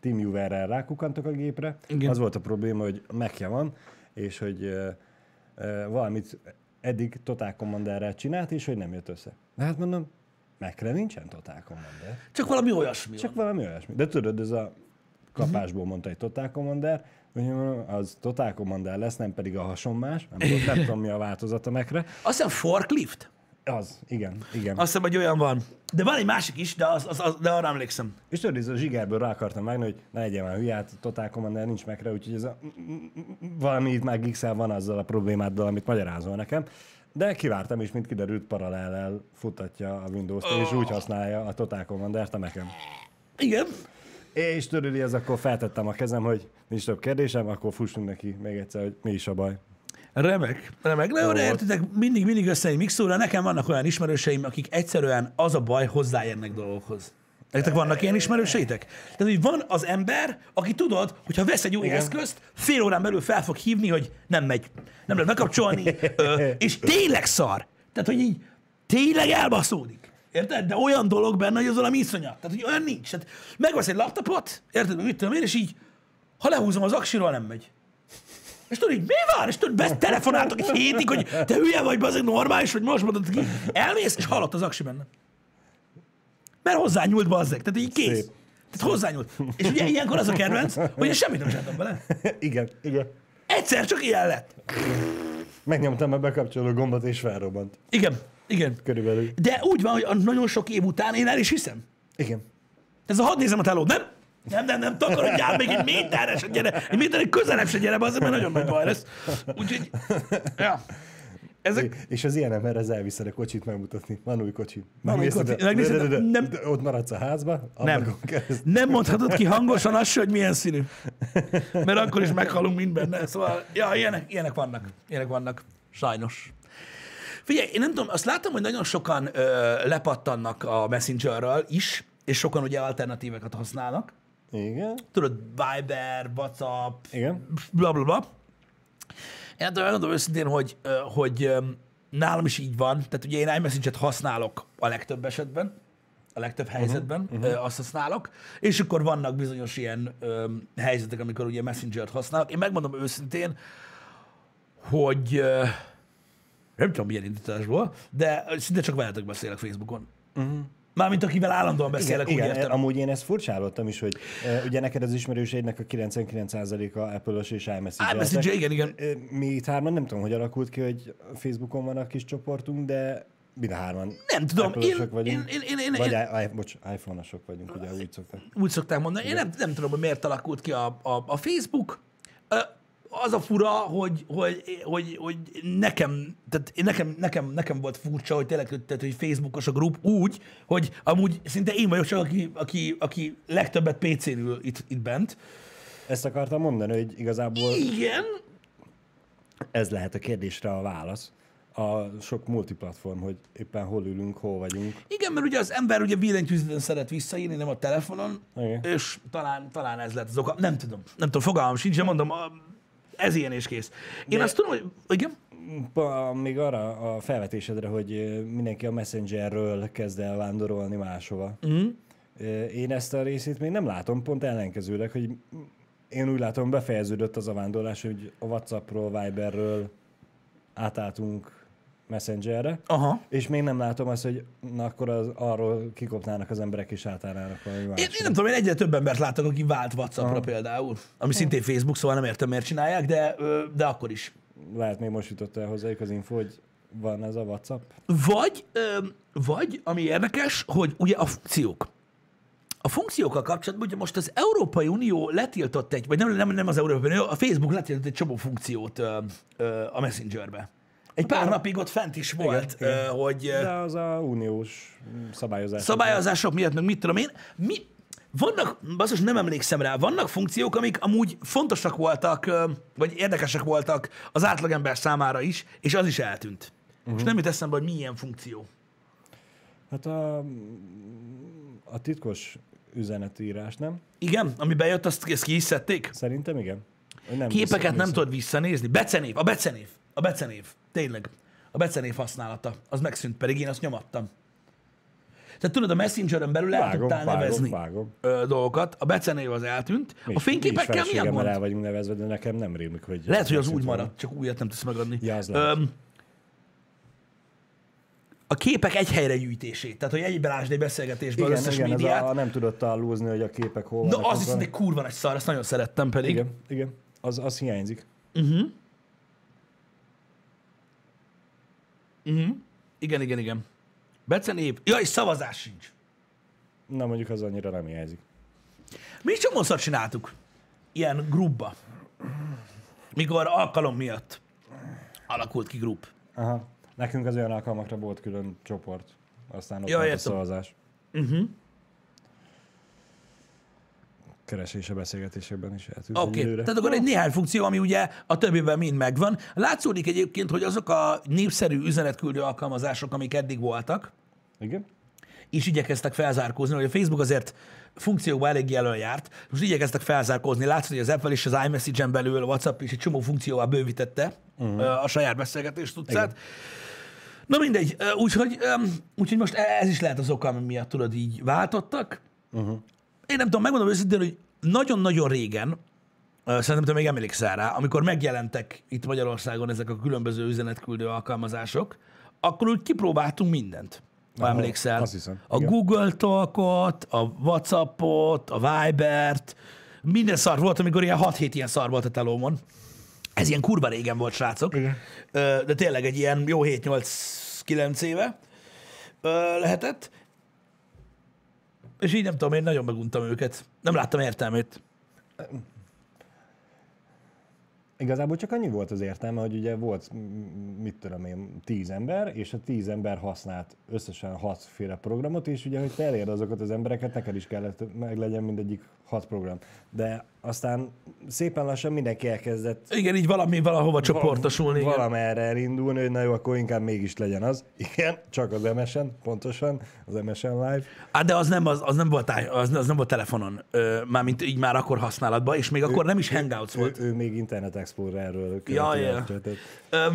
[SPEAKER 2] TeamViewer-rel rákukantok a gépre.
[SPEAKER 1] Igen.
[SPEAKER 2] Az volt a probléma, hogy Mac-ja van, és hogy ö, ö, valamit eddig Total Commanderrel csinált, és hogy nem jött össze. De hát mondom, Mac-re nincsen Total Commander.
[SPEAKER 1] Csak valami olyasmi
[SPEAKER 2] Csak
[SPEAKER 1] van.
[SPEAKER 2] valami olyasmi. De tudod, ez a kapásból mondta egy Total Commander, az Total Commander lesz, nem pedig a hasonmás. Nem, tudom- nem tudom, mi a változata mekre.
[SPEAKER 1] Azt hiszem forklift.
[SPEAKER 2] Az, igen, igen.
[SPEAKER 1] Azt hiszem, hogy olyan van. De van egy másik is, de, az, az, az, de arra emlékszem.
[SPEAKER 2] És tudod, ez a zsigerből rá akartam vágni, hogy ne legyen már hülye, hát Total Commander nincs mekre, úgyhogy ez a valami itt már gixel van azzal a problémáddal, amit magyarázol nekem. De kivártam, és mint kiderült, paralellel futatja a Windows-t, és úgy használja a Total Commander-t a nekem.
[SPEAKER 1] Igen.
[SPEAKER 2] És tudod, ez akkor feltettem a kezem, hogy nincs több kérdésem, akkor fussunk neki még egyszer, hogy mi is a baj.
[SPEAKER 1] Remek, remek. Na jó, de értitek, mindig, mindig össze egy mixóra. Nekem vannak olyan ismerőseim, akik egyszerűen az a baj, hozzáérnek dolgokhoz. Nektek vannak ilyen ismerőseitek? Tehát, hogy van az ember, aki tudod, hogy ha vesz egy új
[SPEAKER 2] Igen.
[SPEAKER 1] eszközt, fél órán belül fel fog hívni, hogy nem megy, nem lehet bekapcsolni, ö, és tényleg szar. Tehát, hogy így tényleg elbaszódik. Érted? De olyan dolog benne, hogy az valami iszonyat. Tehát, hogy olyan nincs. Tehát megvesz egy laptopot, érted, mit tudom én, és így, ha lehúzom az aksiról, nem megy. És tudod, így, mi van? És tudod, be- telefonáltak egy hétig, hogy te hülye vagy, bazeg normális, hogy most mondod ki. Elmész, és halott az aksi benne. Mert hozzá nyúlt bazzeg. Tehát így kész.
[SPEAKER 2] Szép.
[SPEAKER 1] Tehát hozzányúlt. És ugye ilyenkor az a kedvenc, hogy én semmit nem csináltam bele.
[SPEAKER 2] Igen, igen.
[SPEAKER 1] Egyszer csak ilyen lett.
[SPEAKER 2] Megnyomtam a bekapcsoló gombot, és felrobbant.
[SPEAKER 1] Igen, igen.
[SPEAKER 2] Körülbelül.
[SPEAKER 1] De úgy van, hogy a nagyon sok év után én el is hiszem.
[SPEAKER 2] Igen.
[SPEAKER 1] Ez a hadd nézem a telót, nem? Nem, nem, nem, takarodjál még egy méterre se gyere. Egy méterre közelebb se gyere, azért, mert nagyon nagy baj lesz. Úgyhogy, ja. Ezek,
[SPEAKER 2] És az ilyen ember ez elviszed a kocsit megmutatni. Van új kocsi. Megnézted,
[SPEAKER 1] kocsi.
[SPEAKER 2] de-
[SPEAKER 1] nem-
[SPEAKER 2] de Ott maradsz a házba.
[SPEAKER 1] Nem.
[SPEAKER 2] keresztül.
[SPEAKER 1] Nem mondhatod ki hangosan azt, hogy milyen színű. Mert akkor is meghalunk mind benne. Szóval, ja, ilyenek, ilyenek vannak. Ilyenek vannak. Sajnos. Figyelj, én nem tudom, azt látom, hogy nagyon sokan ö, lepattannak a Messengerről is, és sokan ugye alternatívekat használnak.
[SPEAKER 2] Igen.
[SPEAKER 1] Tudod, Viber, WhatsApp,
[SPEAKER 2] Igen.
[SPEAKER 1] bla bla bla. Én tudom, megmondom őszintén, hogy, hogy nálam is így van. Tehát ugye én iMessage-et használok a legtöbb esetben, a legtöbb helyzetben uh-huh, uh-huh. azt használok, és akkor vannak bizonyos ilyen ö, helyzetek, amikor ugye Messenger-t használok. Én megmondom őszintén, hogy ö, nem tudom milyen indításból, de szinte csak veletek beszélek Facebookon. Uh-huh. Mármint akivel állandóan beszélek,
[SPEAKER 2] igen,
[SPEAKER 1] úgy
[SPEAKER 2] igen,
[SPEAKER 1] értem.
[SPEAKER 2] amúgy én ezt furcsálottam is, hogy uh, ugye neked az ismerőseidnek a 99%-a Apple-os és iMessage.
[SPEAKER 1] iMessage, igen, igen.
[SPEAKER 2] Mi itt hárman nem tudom, hogy alakult ki, hogy Facebookon van a kis csoportunk, de mind a hárman
[SPEAKER 1] Nem tudom, én-
[SPEAKER 2] vagyunk.
[SPEAKER 1] én- én- én-
[SPEAKER 2] vagy
[SPEAKER 1] én-
[SPEAKER 2] I, bocs, iPhone-osok vagyunk, ugye úgy szoktak.
[SPEAKER 1] úgy szokták mondani. Én nem, nem tudom, hogy miért alakult ki a, a, a Facebook. Az a fura, hogy, hogy, hogy, hogy nekem, tehát nekem, nekem, nekem volt furcsa, hogy tényleg tehát, hogy Facebookos a grup úgy, hogy amúgy szinte én vagyok csak, aki, aki, aki legtöbbet PC-n ül itt, itt bent.
[SPEAKER 2] Ezt akartam mondani, hogy igazából
[SPEAKER 1] Igen,
[SPEAKER 2] ez lehet a kérdésre a válasz. A sok multiplatform, hogy éppen hol ülünk, hol vagyunk.
[SPEAKER 1] igen, mert ugye az ember ugye billentyűzeten szeret visszaírni, nem a telefonon,
[SPEAKER 2] Igen.
[SPEAKER 1] és talán, talán ez lett az oka. Nem tudom, nem tudom, fogalmam sincs, de mondom, a- ez ilyen és kész. Én
[SPEAKER 2] De-
[SPEAKER 1] azt tudom, hogy igen,
[SPEAKER 2] Még arra a felvetésedre, hogy mindenki a Messengerről kezd el vándorolni máshova. Ö, Én ezt a részét még nem látom, pont ellenkezőleg, hogy én úgy látom, befejeződött az a vándorlás, hogy a Whatsappról, Viberről átálltunk Messengerre,
[SPEAKER 1] aha.
[SPEAKER 2] és még nem látom azt, hogy na akkor az, arról kikopnának az emberek és átállnának valami
[SPEAKER 1] Én,
[SPEAKER 2] másra.
[SPEAKER 1] én nem tudom, én egyre több embert látok, aki vált WhatsAppra
[SPEAKER 2] Aha.
[SPEAKER 1] például, ami szintén Facebook, szóval nem értem, miért csinálják, de, de akkor is.
[SPEAKER 2] Lehet még most jutott el hozzájuk az info, hogy van ez a WhatsApp.
[SPEAKER 1] Vagy, vagy, ami érdekes, hogy ugye a funkciók. A funkciókkal kapcsolatban ugye most az Európai Unió letiltott egy, vagy nem, nem, nem az Európai Unió, a Facebook letiltott egy csomó funkciót ö, ö, a Messengerbe. Egy pár napig ott fent is volt,
[SPEAKER 2] igen.
[SPEAKER 1] ö, hogy...
[SPEAKER 2] De az a uniós szabályozás.
[SPEAKER 1] szabályozások miatt, meg mit tudom én. Mi, vannak, basszus, nem emlékszem rá, vannak funkciók, amik amúgy fontosak voltak, vagy érdekesek voltak az átlagember számára is, és az is eltűnt. Uh-huh. És nem jut eszembe, hogy milyen funkció.
[SPEAKER 2] Hát a, a titkos üzenetírás, nem?
[SPEAKER 1] Igen, ami bejött, azt, ezt ki is szedték?
[SPEAKER 2] Szerintem igen. Nem
[SPEAKER 1] Képeket
[SPEAKER 2] vissza-
[SPEAKER 1] nem tudod visszanézni. Becenév, a becenév, a becenév. Tényleg. A becenév használata. Az megszűnt, pedig én azt nyomattam. Tehát tudod, a Messengeren belül el
[SPEAKER 2] Vágom,
[SPEAKER 1] tudtál
[SPEAKER 2] vágom,
[SPEAKER 1] nevezni
[SPEAKER 2] vágom.
[SPEAKER 1] ö, dolgokat. A becenév az eltűnt.
[SPEAKER 2] Mi
[SPEAKER 1] a
[SPEAKER 2] is-
[SPEAKER 1] fényképekkel
[SPEAKER 2] mi is feleségemmel
[SPEAKER 1] gond?
[SPEAKER 2] el vagyunk nevezve, de nekem nem rémlik, hogy...
[SPEAKER 1] Lehet, hogy az úgy maradt, csak újat nem tudsz megadni.
[SPEAKER 2] Ja, az.
[SPEAKER 1] Öm, a képek egy helyre gyűjtését, tehát hogy egyben ásd egy beszélgetésből
[SPEAKER 2] Igen,
[SPEAKER 1] összes
[SPEAKER 2] igen, ez
[SPEAKER 1] médiát.
[SPEAKER 2] a, nem tudott lúzni, hogy a képek hol
[SPEAKER 1] Na, az viszont egy kurva nagy szar, azt nagyon szerettem pedig.
[SPEAKER 2] Igen, igen. Az, az hiányzik.
[SPEAKER 1] Igen, igen. igen. Becenév. Ja, és szavazás sincs.
[SPEAKER 2] Na, mondjuk az annyira nem hiányzik.
[SPEAKER 1] Mi is csomószor csináltuk. Ilyen grupba. Mikor alkalom miatt alakult ki grup.
[SPEAKER 2] Aha. Nekünk az olyan alkalmakra volt külön csoport. Aztán ott
[SPEAKER 1] Ja,
[SPEAKER 2] ja, a szavazás.
[SPEAKER 1] Uh-huh.
[SPEAKER 2] Keresése beszélgetésekben is eltűnt
[SPEAKER 1] Oké, okay.
[SPEAKER 2] időre.
[SPEAKER 1] tehát akkor egy néhány funkció, ami ugye a többiben mind megvan. Látszódik egyébként, hogy azok a népszerű üzenetküldő alkalmazások, amik eddig voltak,
[SPEAKER 2] Igen?
[SPEAKER 1] és igyekeztek felzárkózni, hogy a Facebook azért funkcióban elég jelöl járt, most igyekeztek felzárkózni. Látszott, hogy az Apple is az iMessage-en belül, a WhatsApp is egy csomó funkcióval bővítette uh-huh. a saját beszélgetés tudszát. Na mindegy, úgyhogy, úgyhogy most e- ez is lehet az oka, ami miatt tudod így váltottak.
[SPEAKER 2] Uh-huh.
[SPEAKER 1] Én nem tudom, megmondom őszintén, hogy nagyon-nagyon régen, szerintem te még emlékszel rá, amikor megjelentek itt Magyarországon ezek a különböző üzenetküldő alkalmazások, akkor úgy kipróbáltunk mindent. ha
[SPEAKER 2] Aha,
[SPEAKER 1] emlékszel.
[SPEAKER 2] azt hiszem,
[SPEAKER 1] A
[SPEAKER 2] igen.
[SPEAKER 1] Google Talkot, a Whatsappot, a Vibert, minden szar volt, amikor ilyen 6-7 ilyen szar volt a telómon. Ez ilyen kurva régen volt, srácok.
[SPEAKER 2] Igen.
[SPEAKER 1] De tényleg egy ilyen jó 7-8-9 éve lehetett. És így nem tudom, én nagyon meguntam őket. Nem láttam értelmét.
[SPEAKER 2] Igazából csak annyi volt az értelme, hogy ugye volt, mit tudom én, tíz ember, és a tíz ember használt összesen hatféle programot, és ugye, hogy te elérd azokat az embereket, neked is kellett meg legyen mindegyik hat program. De aztán szépen lassan mindenki elkezdett
[SPEAKER 1] Igen, így valami valahova csoportosulni. igen.
[SPEAKER 2] valamerre elindulni, hogy na jó, akkor inkább mégis legyen az. Igen, csak az MSN, pontosan, az MSN Live.
[SPEAKER 1] Hát de az nem, az, az nem volt, az, az nem volt telefonon, mármint így már akkor használatban, és még akkor nem is Hangouts volt.
[SPEAKER 2] Ő, ő még Internet Explorerről
[SPEAKER 1] Ja, ja.
[SPEAKER 2] csatot.
[SPEAKER 1] Ö,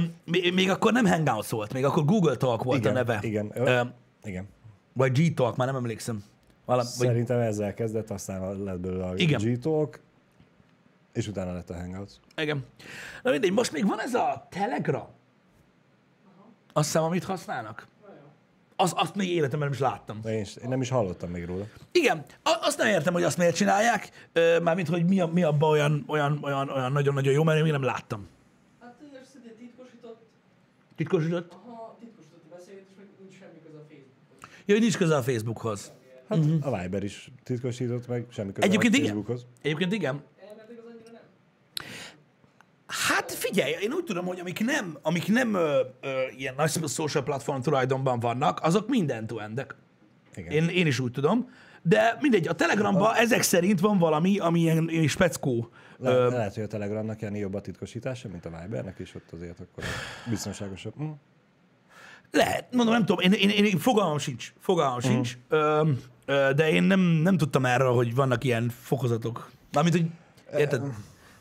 [SPEAKER 1] még, akkor nem Hangouts volt, még akkor Google Talk volt
[SPEAKER 2] Igen,
[SPEAKER 1] a neve.
[SPEAKER 2] igen.
[SPEAKER 1] Ö,
[SPEAKER 2] Igen.
[SPEAKER 1] vagy G-Talk, már nem emlékszem. Valami, vagy,
[SPEAKER 2] Szerintem ezzel kezdett, aztán lett belőle a
[SPEAKER 1] Igen.
[SPEAKER 2] G-Talk, és utána lett a Hangouts.
[SPEAKER 1] igen. Na mindegy, most még van ez a Telegram. Azt hiszem, amit használnak. Az, azt még életemben nem is láttam.
[SPEAKER 2] De én, is- én nem is hallottam még róla.
[SPEAKER 1] Igen, a- azt nem értem, hogy azt miért csinálják, ö, mármint, hogy mi, a, mi abban olyan, olyan, olyan, olyan nagyon-nagyon jó, mert én még nem láttam.
[SPEAKER 3] Hát azt ugye titkosított,
[SPEAKER 1] Titkosított?
[SPEAKER 3] aha, titkosított beszélgetés, meg nincs semmi köze a Facebookhoz.
[SPEAKER 1] Jó, hogy nincs köze a Facebookhoz.
[SPEAKER 2] Hát uh-huh. a Viber is titkosított meg, semmi köze.
[SPEAKER 1] Egyébként
[SPEAKER 2] a
[SPEAKER 1] igen.
[SPEAKER 2] Facebookhoz.
[SPEAKER 1] Egyébként igen.
[SPEAKER 3] Elmeddig az annyira nem.
[SPEAKER 1] Hát figyelj, én úgy tudom, hogy amik nem, amik nem ö, ö, ilyen nagy social platform tulajdonban vannak, azok minden to endek.
[SPEAKER 2] Igen.
[SPEAKER 1] Én, én is úgy tudom. De mindegy, a Telegramban ezek szerint van valami, ami ilyen, ilyen speckó.
[SPEAKER 2] Le,
[SPEAKER 1] Ö,
[SPEAKER 2] lehet, hogy a Telegramnak ilyen jobb a titkosítása, mint a Vibernek, és ott azért akkor biztonságosabb. Hm.
[SPEAKER 1] Lehet, mondom, nem tudom, én, én, én, én fogalmam sincs, fogalmam
[SPEAKER 2] Mhm.
[SPEAKER 1] sincs, ö, ö, de én nem, nem tudtam erről, hogy vannak ilyen fokozatok. Mármint, hogy érted?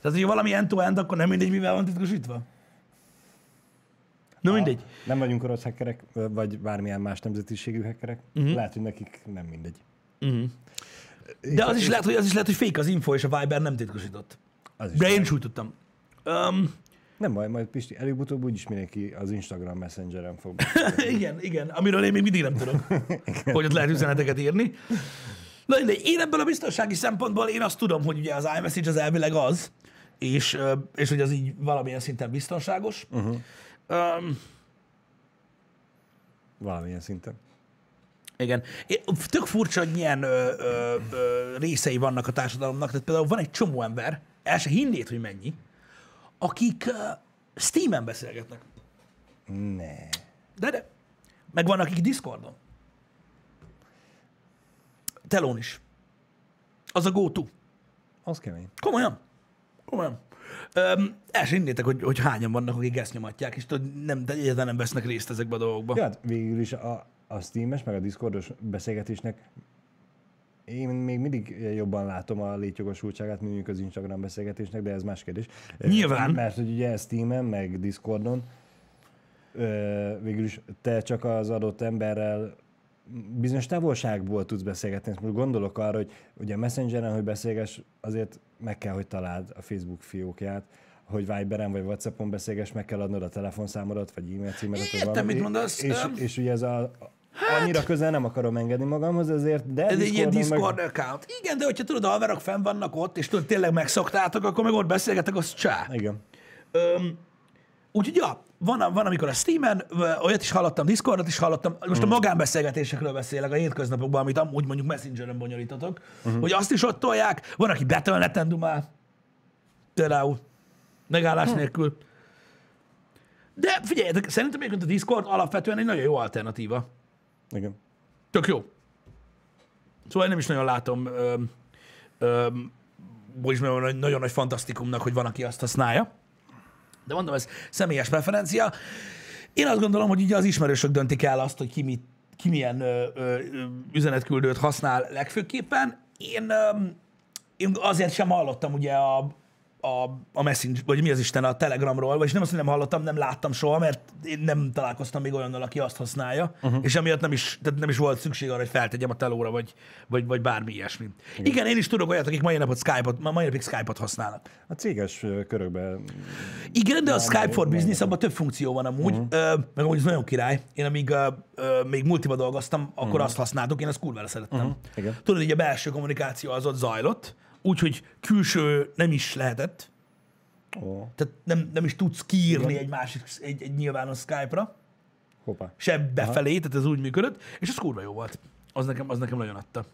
[SPEAKER 1] Tehát, hogy valami end-to-end, akkor nem mindegy, mivel van titkosítva? Na mindegy.
[SPEAKER 2] Nem vagyunk orosz hackerek, vagy bármilyen más nemzetiségű hackerek. Uh-huh. Lehet, hogy nekik nem mindegy.
[SPEAKER 1] De az is lehet, hogy az is lehet, hogy fake az info, és a Viber nem titkosított.
[SPEAKER 2] Az is
[SPEAKER 1] De én tudtam. Um,
[SPEAKER 2] Nem baj, majd Pisti, előbb-utóbb úgyis mindenki az Instagram Messengeren fog.
[SPEAKER 1] igen, igen, amiről én még mindig nem tudok, hogy ott lehet üzeneteket írni. Na én ebből a biztonsági szempontból én azt tudom, hogy ugye az iMessage az elvileg az, és, és hogy az így valamilyen szinten biztonságos. Uh-huh. Um,
[SPEAKER 2] Valamilyen szinten.
[SPEAKER 1] igen. Tök furcsa, hogy milyen ö, ö, ö, részei vannak a társadalomnak. Tehát például van egy csomó ember, el se hinnéd, hogy mennyi, akik ö, Steam-en beszélgetnek.
[SPEAKER 2] Ne.
[SPEAKER 1] De, de. Meg vannak, akik Discordon. Telón is. Az a go-to.
[SPEAKER 2] Az kemény.
[SPEAKER 1] Komolyan. Komolyan. Öm, el sem hinnétek, hogy, hogy hányan vannak, akik ezt nyomatják, és tudod, nem, de egyáltalán nem vesznek részt ezekbe a dolgokba.
[SPEAKER 2] Ja, hát végül is a, a Steam-es, meg a Discordos beszélgetésnek én még mindig jobban látom a létjogosultságát, mondjuk az Instagram beszélgetésnek, de ez más kérdés.
[SPEAKER 1] Nyilván.
[SPEAKER 2] Mert hogy ugye Steam-en, meg Discordon végül is te csak az adott emberrel bizonyos távolságból tudsz beszélgetni. Most gondolok arra, hogy ugye Messengeren, hogy beszélgess, azért meg kell, hogy találd a Facebook fiókját, hogy Viberen vagy Whatsappon beszélgess, meg kell adnod a telefonszámodat, vagy e-mail címedet.
[SPEAKER 1] Értem,
[SPEAKER 2] valami.
[SPEAKER 1] mit mondasz.
[SPEAKER 2] És,
[SPEAKER 1] Öm.
[SPEAKER 2] és ugye ez a, annyira közel nem akarom engedni magamhoz, ezért, de
[SPEAKER 1] Ez egy ilyen Discord account. Igen, de hogyha tudod, a haverok fenn vannak ott, és tudod, tényleg megszoktátok, akkor meg ott beszélgetek, az csá.
[SPEAKER 2] Meg, igen.
[SPEAKER 1] Öm, úgyhogy ja, van, van, amikor a Steam-en, ö, olyat is hallottam, Discordot is hallottam, most a magánbeszélgetésekről beszélek a hétköznapokban, amit amúgy mondjuk Messengeren bonyolítotok, uh-huh. hogy azt is ott tolják, van, aki Battle.net-en dumál, például, megállás nélkül. De figyeljetek, szerintem egyébként a Discord alapvetően egy nagyon jó alternatíva.
[SPEAKER 2] igen.
[SPEAKER 1] Tök jó. Szóval én nem is nagyon látom, öm, öm, hogy nagyon nagy fantasztikumnak, hogy van, aki azt használja. De mondom, ez személyes preferencia. Én azt gondolom, hogy így az ismerősök döntik el azt, hogy ki, mit, ki milyen ö, ö, üzenetküldőt használ legfőképpen. Én, ö, én azért sem hallottam ugye a, a, a Messenger, vagy mi az Isten, a Telegramról, vagy nem azt, hogy nem hallottam, nem láttam soha, mert én nem találkoztam még olyannal, aki azt használja, uh-huh. és emiatt nem is, tehát nem is volt szükség arra, hogy feltegyem a telóra, vagy, vagy, vagy bármi ilyesmi. Igen. Igen, én is tudok olyat, akik mai napot Skype-ot, ma- mai napig Skype-ot használnak.
[SPEAKER 2] A céges ö, körökben
[SPEAKER 1] Igen, de a Skype for Business, abban több funkció van amúgy, uh-huh. meg amúgy ez nagyon király. Én amíg uh, még multiba dolgoztam, akkor uh-huh. azt használtuk, én azt kurvára szerettem. Uh-huh.
[SPEAKER 2] igen.
[SPEAKER 1] Tudod, így a belső kommunikáció az ott zajlott, úgyhogy külső nem is lehetett,
[SPEAKER 2] Ó,
[SPEAKER 1] tehát nem, nem is tudsz kiírni egy másik, egy, egy nyilvános Skype-ra,
[SPEAKER 2] hoppá.
[SPEAKER 1] se befelé, tehát ez úgy működött, és ez kurva jó volt. Az nekem, az nekem nagyon adta.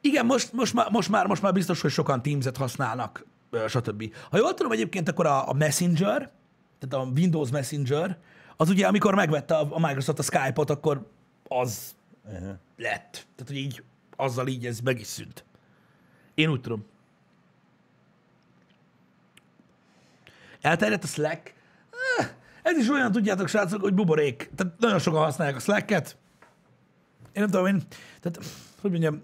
[SPEAKER 1] Igen, most, most, már, most, már, most már biztos, hogy sokan Teams-et használnak, stb. Ha jól tudom egyébként, akkor a, a Messenger, tehát a Windows Messenger, az ugye, amikor megvette a, a Microsoft a Skype-ot, akkor az
[SPEAKER 2] Uh-huh.
[SPEAKER 1] lett. Tehát, hogy így, azzal így ez meg is szűnt. Én úgy tudom. Elterjedt a Slack? Eh, Ez is olyan, tudjátok, srácok, hogy buborék. Tehát nagyon sokan használják a Slack-et. Én nem tudom, én, tehát, hogy mondjam,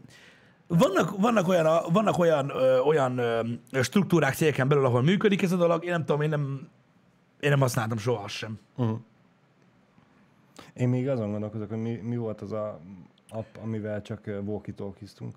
[SPEAKER 1] vannak, vannak olyan, vannak olyan, ö, olyan ö, struktúrák cégeken belül, ahol működik ez a dolog. Én nem tudom, én nem, én nem használtam soha sem.
[SPEAKER 2] Én még azon gondolkozok, hogy mi, mi volt az a app, amivel csak walkie-talkiztunk.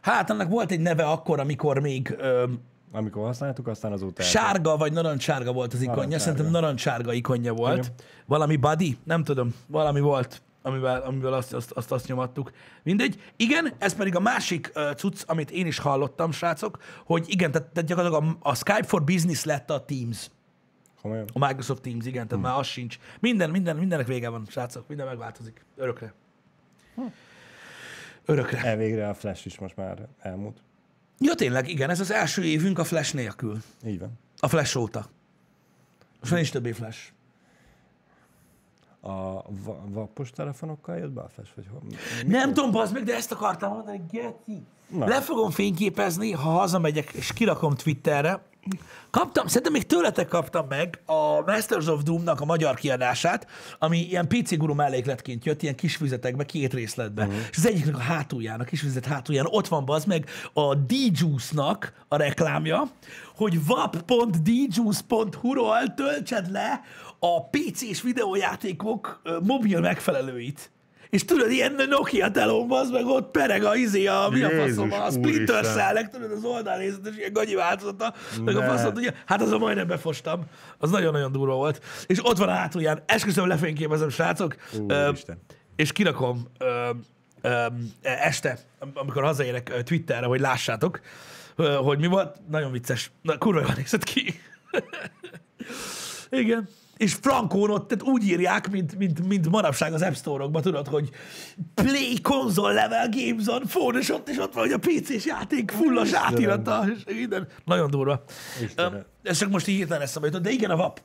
[SPEAKER 1] Hát annak volt egy neve akkor, amikor még ö,
[SPEAKER 2] Amikor használtuk, aztán azóta...
[SPEAKER 1] Sárga vagy narancssárga volt az ikonja.
[SPEAKER 2] Narancssárga.
[SPEAKER 1] Szerintem narancssárga ikonja volt.
[SPEAKER 2] Igen.
[SPEAKER 1] Valami buddy? Nem tudom. Valami volt, amivel, amivel azt, azt, azt, azt nyomattuk. Mindegy. Igen, ez pedig a másik uh, cucc, amit én is hallottam, srácok, hogy igen, tehát, tehát gyakorlatilag a, a Skype for Business lett a Teams.
[SPEAKER 2] Komolyan?
[SPEAKER 1] A Microsoft Teams, igen, tehát hmm. már az sincs. Minden, minden, mindennek vége van, srácok. Minden megváltozik. Örökre. Örökre.
[SPEAKER 2] Elvégre a Flash is most már elmúlt.
[SPEAKER 1] Ja, tényleg, igen, ez az első évünk a Flash nélkül.
[SPEAKER 2] Így van.
[SPEAKER 1] A Flash óta. Most már nincs többé Flash.
[SPEAKER 2] A va- vappos telefonokkal jött be a Flash, vagy hol?
[SPEAKER 1] Nem tudom, bazd meg, de ezt akartam mondani, Geti.
[SPEAKER 2] Na.
[SPEAKER 1] Le fogom fényképezni, ha hazamegyek, és kirakom Twitterre. Kaptam, szerintem még tőletek kaptam meg a Masters of Doom-nak a magyar kiadását, ami ilyen PC guru mellékletként jött, ilyen kis füzetekbe, két részletbe. Uh-huh. És az egyiknek a hátulján, a kis füzet hátulján ott van bazd meg a D-Juice-nak a reklámja, hogy vap.djuice.hu-ról töltsed le a PC-s videójátékok mobil megfelelőit. És tudod, ilyen Nokia telón az meg ott pereg a izé, a mi a faszom, a Splinter
[SPEAKER 2] Úristen.
[SPEAKER 1] Cell-nek, tudod, az oldalnézetes ilyen gagyi változata, meg a faszom, ugye, hát azon majdnem befostam. Az nagyon-nagyon durva volt. És ott van a hátulján, esküszöm lefényképezem, srácok,
[SPEAKER 2] Úristen.
[SPEAKER 1] és kirakom ö, ö, este, am- amikor hazaérek ö, Twitterre, hogy lássátok, ö, hogy mi volt. Nagyon vicces. Na, kurva jól nézett ki. Igen. És Frankón ott tehát úgy írják, mint, mint, mint manapság az App Store-okban, tudod, hogy Play console level games on phone, és ott is ott van, hogy a PC-s játék fullos átirata, és minden. Nagyon durva.
[SPEAKER 2] Istenem.
[SPEAKER 1] Ez csak most így hirtelen eszembe jutott, de igen, a VAP.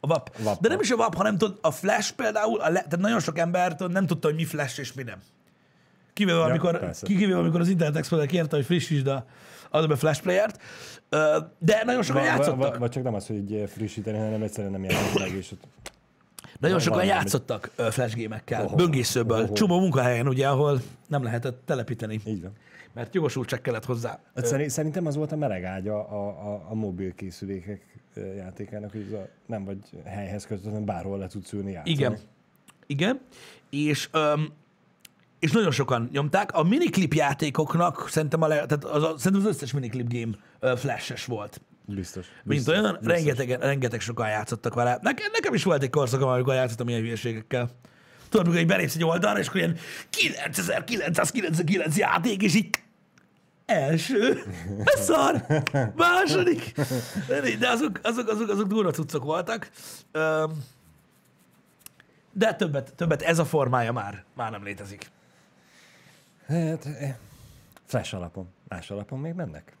[SPEAKER 1] A VAP.
[SPEAKER 2] VAP.
[SPEAKER 1] De nem is a VAP, hanem tudod, a Flash például, a le, tehát nagyon sok ember tudod, nem tudta, hogy mi Flash és mi nem. Kivéve,
[SPEAKER 2] Ja,
[SPEAKER 1] amikor,
[SPEAKER 2] persze.
[SPEAKER 1] kivéve, amikor az Internet Explorer kérte, hogy frissítsd a Adobe Flash Player-t, de nagyon sokan
[SPEAKER 2] Va- va-
[SPEAKER 1] játszottak.
[SPEAKER 2] va- Vagy csak nem az, hogy frissíteni, hanem egyszerűen nem jelent meg, és
[SPEAKER 1] Nagyon sokan
[SPEAKER 2] valami.
[SPEAKER 1] játszottak flash gémekkel,
[SPEAKER 2] Oho.
[SPEAKER 1] böngészőből,
[SPEAKER 2] Oho.
[SPEAKER 1] csomó munkahelyen, ugye, ahol nem lehetett telepíteni,
[SPEAKER 2] így van.
[SPEAKER 1] mert jogosultság kellett hozzá.
[SPEAKER 2] Hát szeri- Szerintem az volt a meleg ágya a, a, a mobil készülékek játékának, hogy a, nem vagy helyhez kötött, hanem bárhol le tudsz ülni játszani.
[SPEAKER 1] Igen. Igen. És, öm, és nagyon sokan nyomták. A miniklip játékoknak szerintem, a le, tehát az, a, szerintem az összes miniklip game ö, flashes volt.
[SPEAKER 2] Biztos.
[SPEAKER 1] Mint
[SPEAKER 2] biztos,
[SPEAKER 1] olyan,
[SPEAKER 2] biztos.
[SPEAKER 1] rengeteg, rengeteg sokan játszottak vele. Nekem, nekem is volt egy korszakom, amikor játszottam ilyen hülyeségekkel. Tudod, amikor így belépsz egy oldalra, és akkor ilyen 9999 játék, és így első, szar, második. De azok, azok, azok, azok durva cuccok voltak. De többet, többet ez a formája már, már nem létezik.
[SPEAKER 2] Hát, eh, flash alapon. Más alapon még mennek?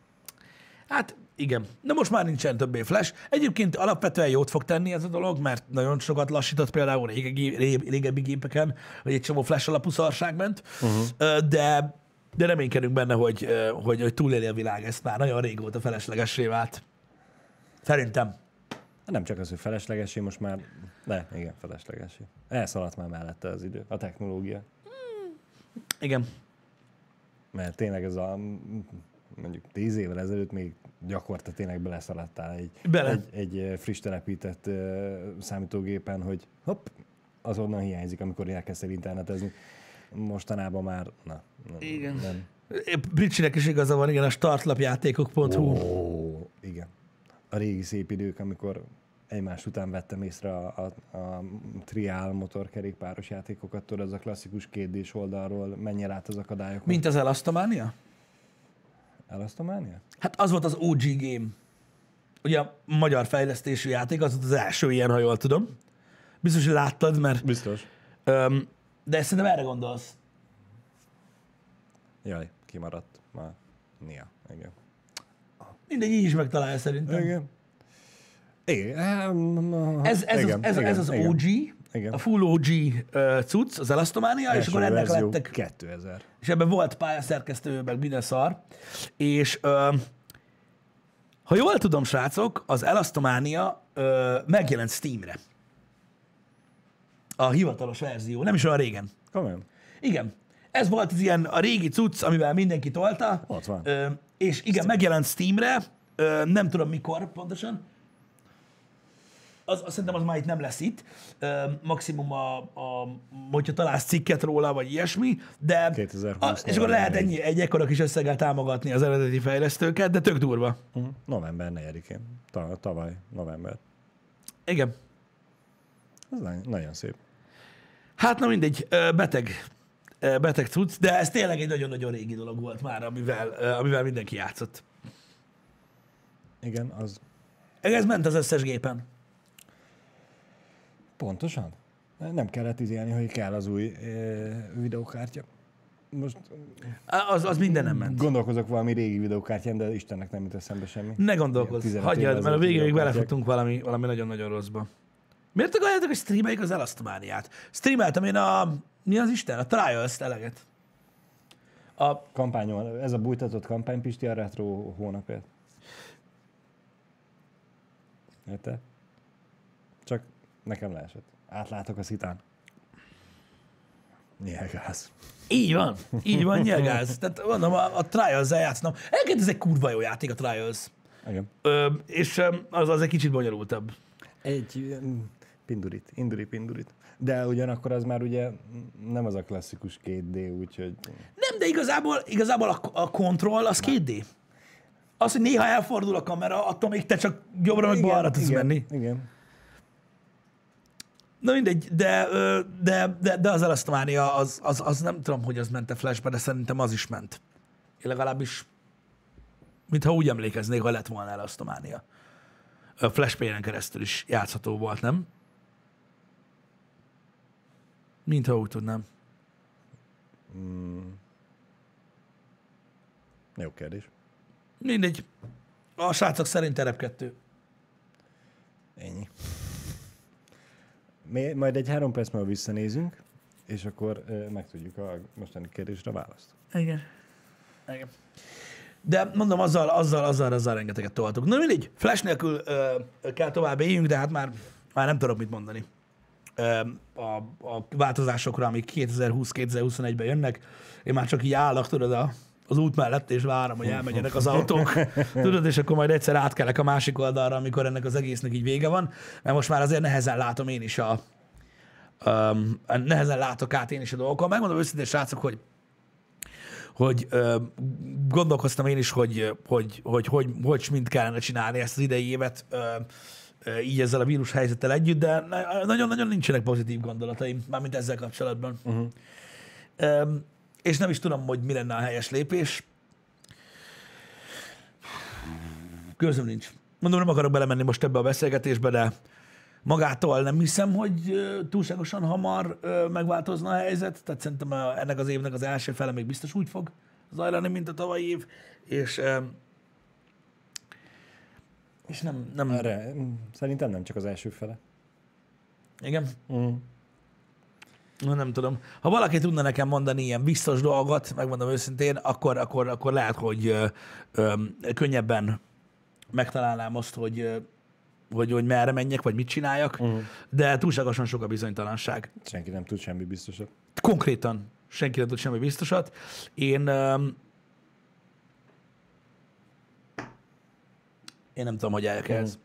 [SPEAKER 1] Hát igen, de most már nincsen többé flash. Egyébként alapvetően jót fog tenni ez a dolog, mert nagyon sokat lassított például régebbi, ré- régebbi gépeken, hogy egy csomó flash alapú szarság ment, uh-huh. de, de reménykedünk benne, hogy, hogy, hogy túléli a világ, ezt már nagyon régóta feleslegessé vált. Szerintem.
[SPEAKER 2] Nem csak az, hogy feleslegesé, most már, de igen, feleslegesé. Elszaladt már mellette az idő, a technológia.
[SPEAKER 1] Igen.
[SPEAKER 2] Mert tényleg ez a mondjuk tíz évvel ezelőtt még gyakorta tényleg beleszaladtál egy,
[SPEAKER 1] Bele.
[SPEAKER 2] egy, egy friss telepített ö, számítógépen, hogy hopp, azonnal hiányzik, amikor elkezdtél internetezni. Mostanában már, na,
[SPEAKER 1] Igen.
[SPEAKER 2] nem.
[SPEAKER 1] Bricsinek is igaza van, igen, a startlapjátékok.hu.
[SPEAKER 2] Ó, igen. A régi szép idők, amikor egymás után vettem észre a, a, a triál motorkerékpáros játékokat, tudod, az a klasszikus kétdés oldalról menjen át az akadályokon.
[SPEAKER 1] Mint az Elastomania?
[SPEAKER 2] Elasztománia?
[SPEAKER 1] Hát az volt az OG game. Ugye a magyar fejlesztésű játék, az volt az első ilyen, ha jól tudom. Biztos, hogy láttad, mert...
[SPEAKER 2] Biztos.
[SPEAKER 1] Öm, de szerintem erre gondolsz.
[SPEAKER 2] Jaj, kimaradt már. Nia, igen.
[SPEAKER 1] Mindegy, így is megtalálja szerintem.
[SPEAKER 2] Igen. Igen.
[SPEAKER 1] Ez, ez,
[SPEAKER 2] igen,
[SPEAKER 1] az, ez,
[SPEAKER 2] igen,
[SPEAKER 1] ez az. OG,
[SPEAKER 2] Igen.
[SPEAKER 1] a full OG uh, cucc, az Elastomania, és akkor ennek lettek
[SPEAKER 2] 2000.
[SPEAKER 1] és ebben volt pályaszerkesztő, meg minden szar, és ö, ha jól tudom, srácok, az Elastomania ö, megjelent Steamre. A hivatalos verzió, nem is olyan régen.
[SPEAKER 2] Komolyan.
[SPEAKER 1] Igen. Ez volt az ilyen a régi cucc, amivel mindenki tolta.
[SPEAKER 2] Ott van.
[SPEAKER 1] Ö, és igen, megjelent Steamre, ö, nem tudom mikor pontosan. Az, azt szerintem az már itt nem lesz itt. Maximum, a, a, hogyha találsz cikket róla, vagy ilyesmi, de
[SPEAKER 2] 2020
[SPEAKER 1] a, és akkor lehet ennyi, egy ekkora kis összeggel támogatni az eredeti fejlesztőket, de tök durva.
[SPEAKER 2] Uh, november 4-én. Ta, tavaly, november.
[SPEAKER 1] Igen.
[SPEAKER 2] Ez nagyon, szép.
[SPEAKER 1] Hát na mindegy, beteg, beteg cucc, de ez tényleg egy nagyon-nagyon régi dolog volt már, amivel, amivel mindenki játszott.
[SPEAKER 2] Igen, az
[SPEAKER 1] Ez ment az összes gépen.
[SPEAKER 2] Pontosan. Nem kellett izélni, hogy kell az új videókártya. Most
[SPEAKER 1] Az, az minden nem ment.
[SPEAKER 2] gondolkozok valami régi videókártyán, de Istennek nem jut eszembe semmi.
[SPEAKER 1] Ne gondolkozz,
[SPEAKER 2] 15
[SPEAKER 1] hagyjad, mert a végén még belefutunk valami, valami nagyon-nagyon rosszba. Miért akarjátok, hogy streameljük az Elastomaniát? Streameltem én a... Mi az Isten? A Trials-t eleget. A,
[SPEAKER 2] Kampányon, ez a bújtatott kampány, Pisti, a retro hónapért. Érte? Nekem leesett. Átlátok a szitán. Nyelgáz.
[SPEAKER 1] így van, így van, nyilgáz. Tehát mondom, a, a Trials-zel játszom. Egyébként ez egy kurva jó játék, a Trials.
[SPEAKER 2] Igen.
[SPEAKER 1] Ö, és az, az egy kicsit bonyolultabb.
[SPEAKER 2] Egy pindurit, induri pindurit. De ugyanakkor az már ugye nem az a klasszikus 2D, úgyhogy
[SPEAKER 1] Nem, de igazából, igazából a, a kontroll az 2D. Az, hogy néha elfordul a kamera, attól még te csak jobbra meg balra tudsz
[SPEAKER 2] igen,
[SPEAKER 1] menni.
[SPEAKER 2] Igen.
[SPEAKER 1] Na mindegy, de, de, de, de az Elastomania, az, az, az nem tudom, hogy az ment-e flashbe, de szerintem az is ment. Én legalábbis, mintha úgy emlékeznék, ha lett volna Elastomania. A flashplayen keresztül is játszható volt, nem? Mintha úgy tudnám.
[SPEAKER 2] Jó kérdés.
[SPEAKER 1] Mindegy. A srácok szerint terep 2.
[SPEAKER 2] Ennyi. Mi, majd egy három perc múlva visszanézünk, és akkor megtudjuk a mostani kérdésre a választ.
[SPEAKER 1] Igen. Igen. De mondom, azzal, azzal, azzal, azzal rengeteget toltuk. Na mindegy, flash nélkül ö, kell tovább éljünk, de hát már, már nem tudok mit mondani. Ö, a, a változásokra, amik 2020-2021-ben jönnek, én már csak így állok, tudod, a, az út mellett, és várom, hogy elmenjenek az autók, tudod, és akkor majd egyszer átkelek a másik oldalra, amikor ennek az egésznek így vége van, mert most már azért nehezen látom én is a, um, nehezen látok át én is a dolgokon. Megmondom őszintén, srácok, hogy hogy ö, gondolkoztam én is, hogy hogy, hogy, hogy, hogy mind kellene csinálni ezt az idei évet ö, ö, így ezzel a vírus helyzettel együtt, de na- nagyon-nagyon nincsenek pozitív gondolataim, mármint ezzel kapcsolatban. Uh-huh. Ö, és nem is tudom, hogy mi lenne a helyes lépés. Közöm nincs. Mondom, nem akarok belemenni most ebbe a beszélgetésbe, de magától nem hiszem, hogy túlságosan hamar megváltozna a helyzet. Tehát szerintem ennek az évnek az első fele még biztos úgy fog zajlani, mint a tavalyi év. És, és nem, nem,
[SPEAKER 2] Erre, mm, szerintem nem csak az első fele.
[SPEAKER 1] igen,
[SPEAKER 2] Mm.
[SPEAKER 1] Nem tudom. Ha valaki tudna nekem mondani ilyen biztos dolgot, megmondom őszintén, akkor, akkor, akkor lehet, hogy ö, ö, könnyebben megtalálnám azt, hogy, ö, hogy, hogy merre menjek, vagy mit csináljak, uh-huh. de túlságosan sok a bizonytalanság.
[SPEAKER 2] Senki nem tud semmi biztosat.
[SPEAKER 1] Konkrétan senki nem tud semmi biztosat. Én, ö, Én nem tudom, hogy álljak ehhez.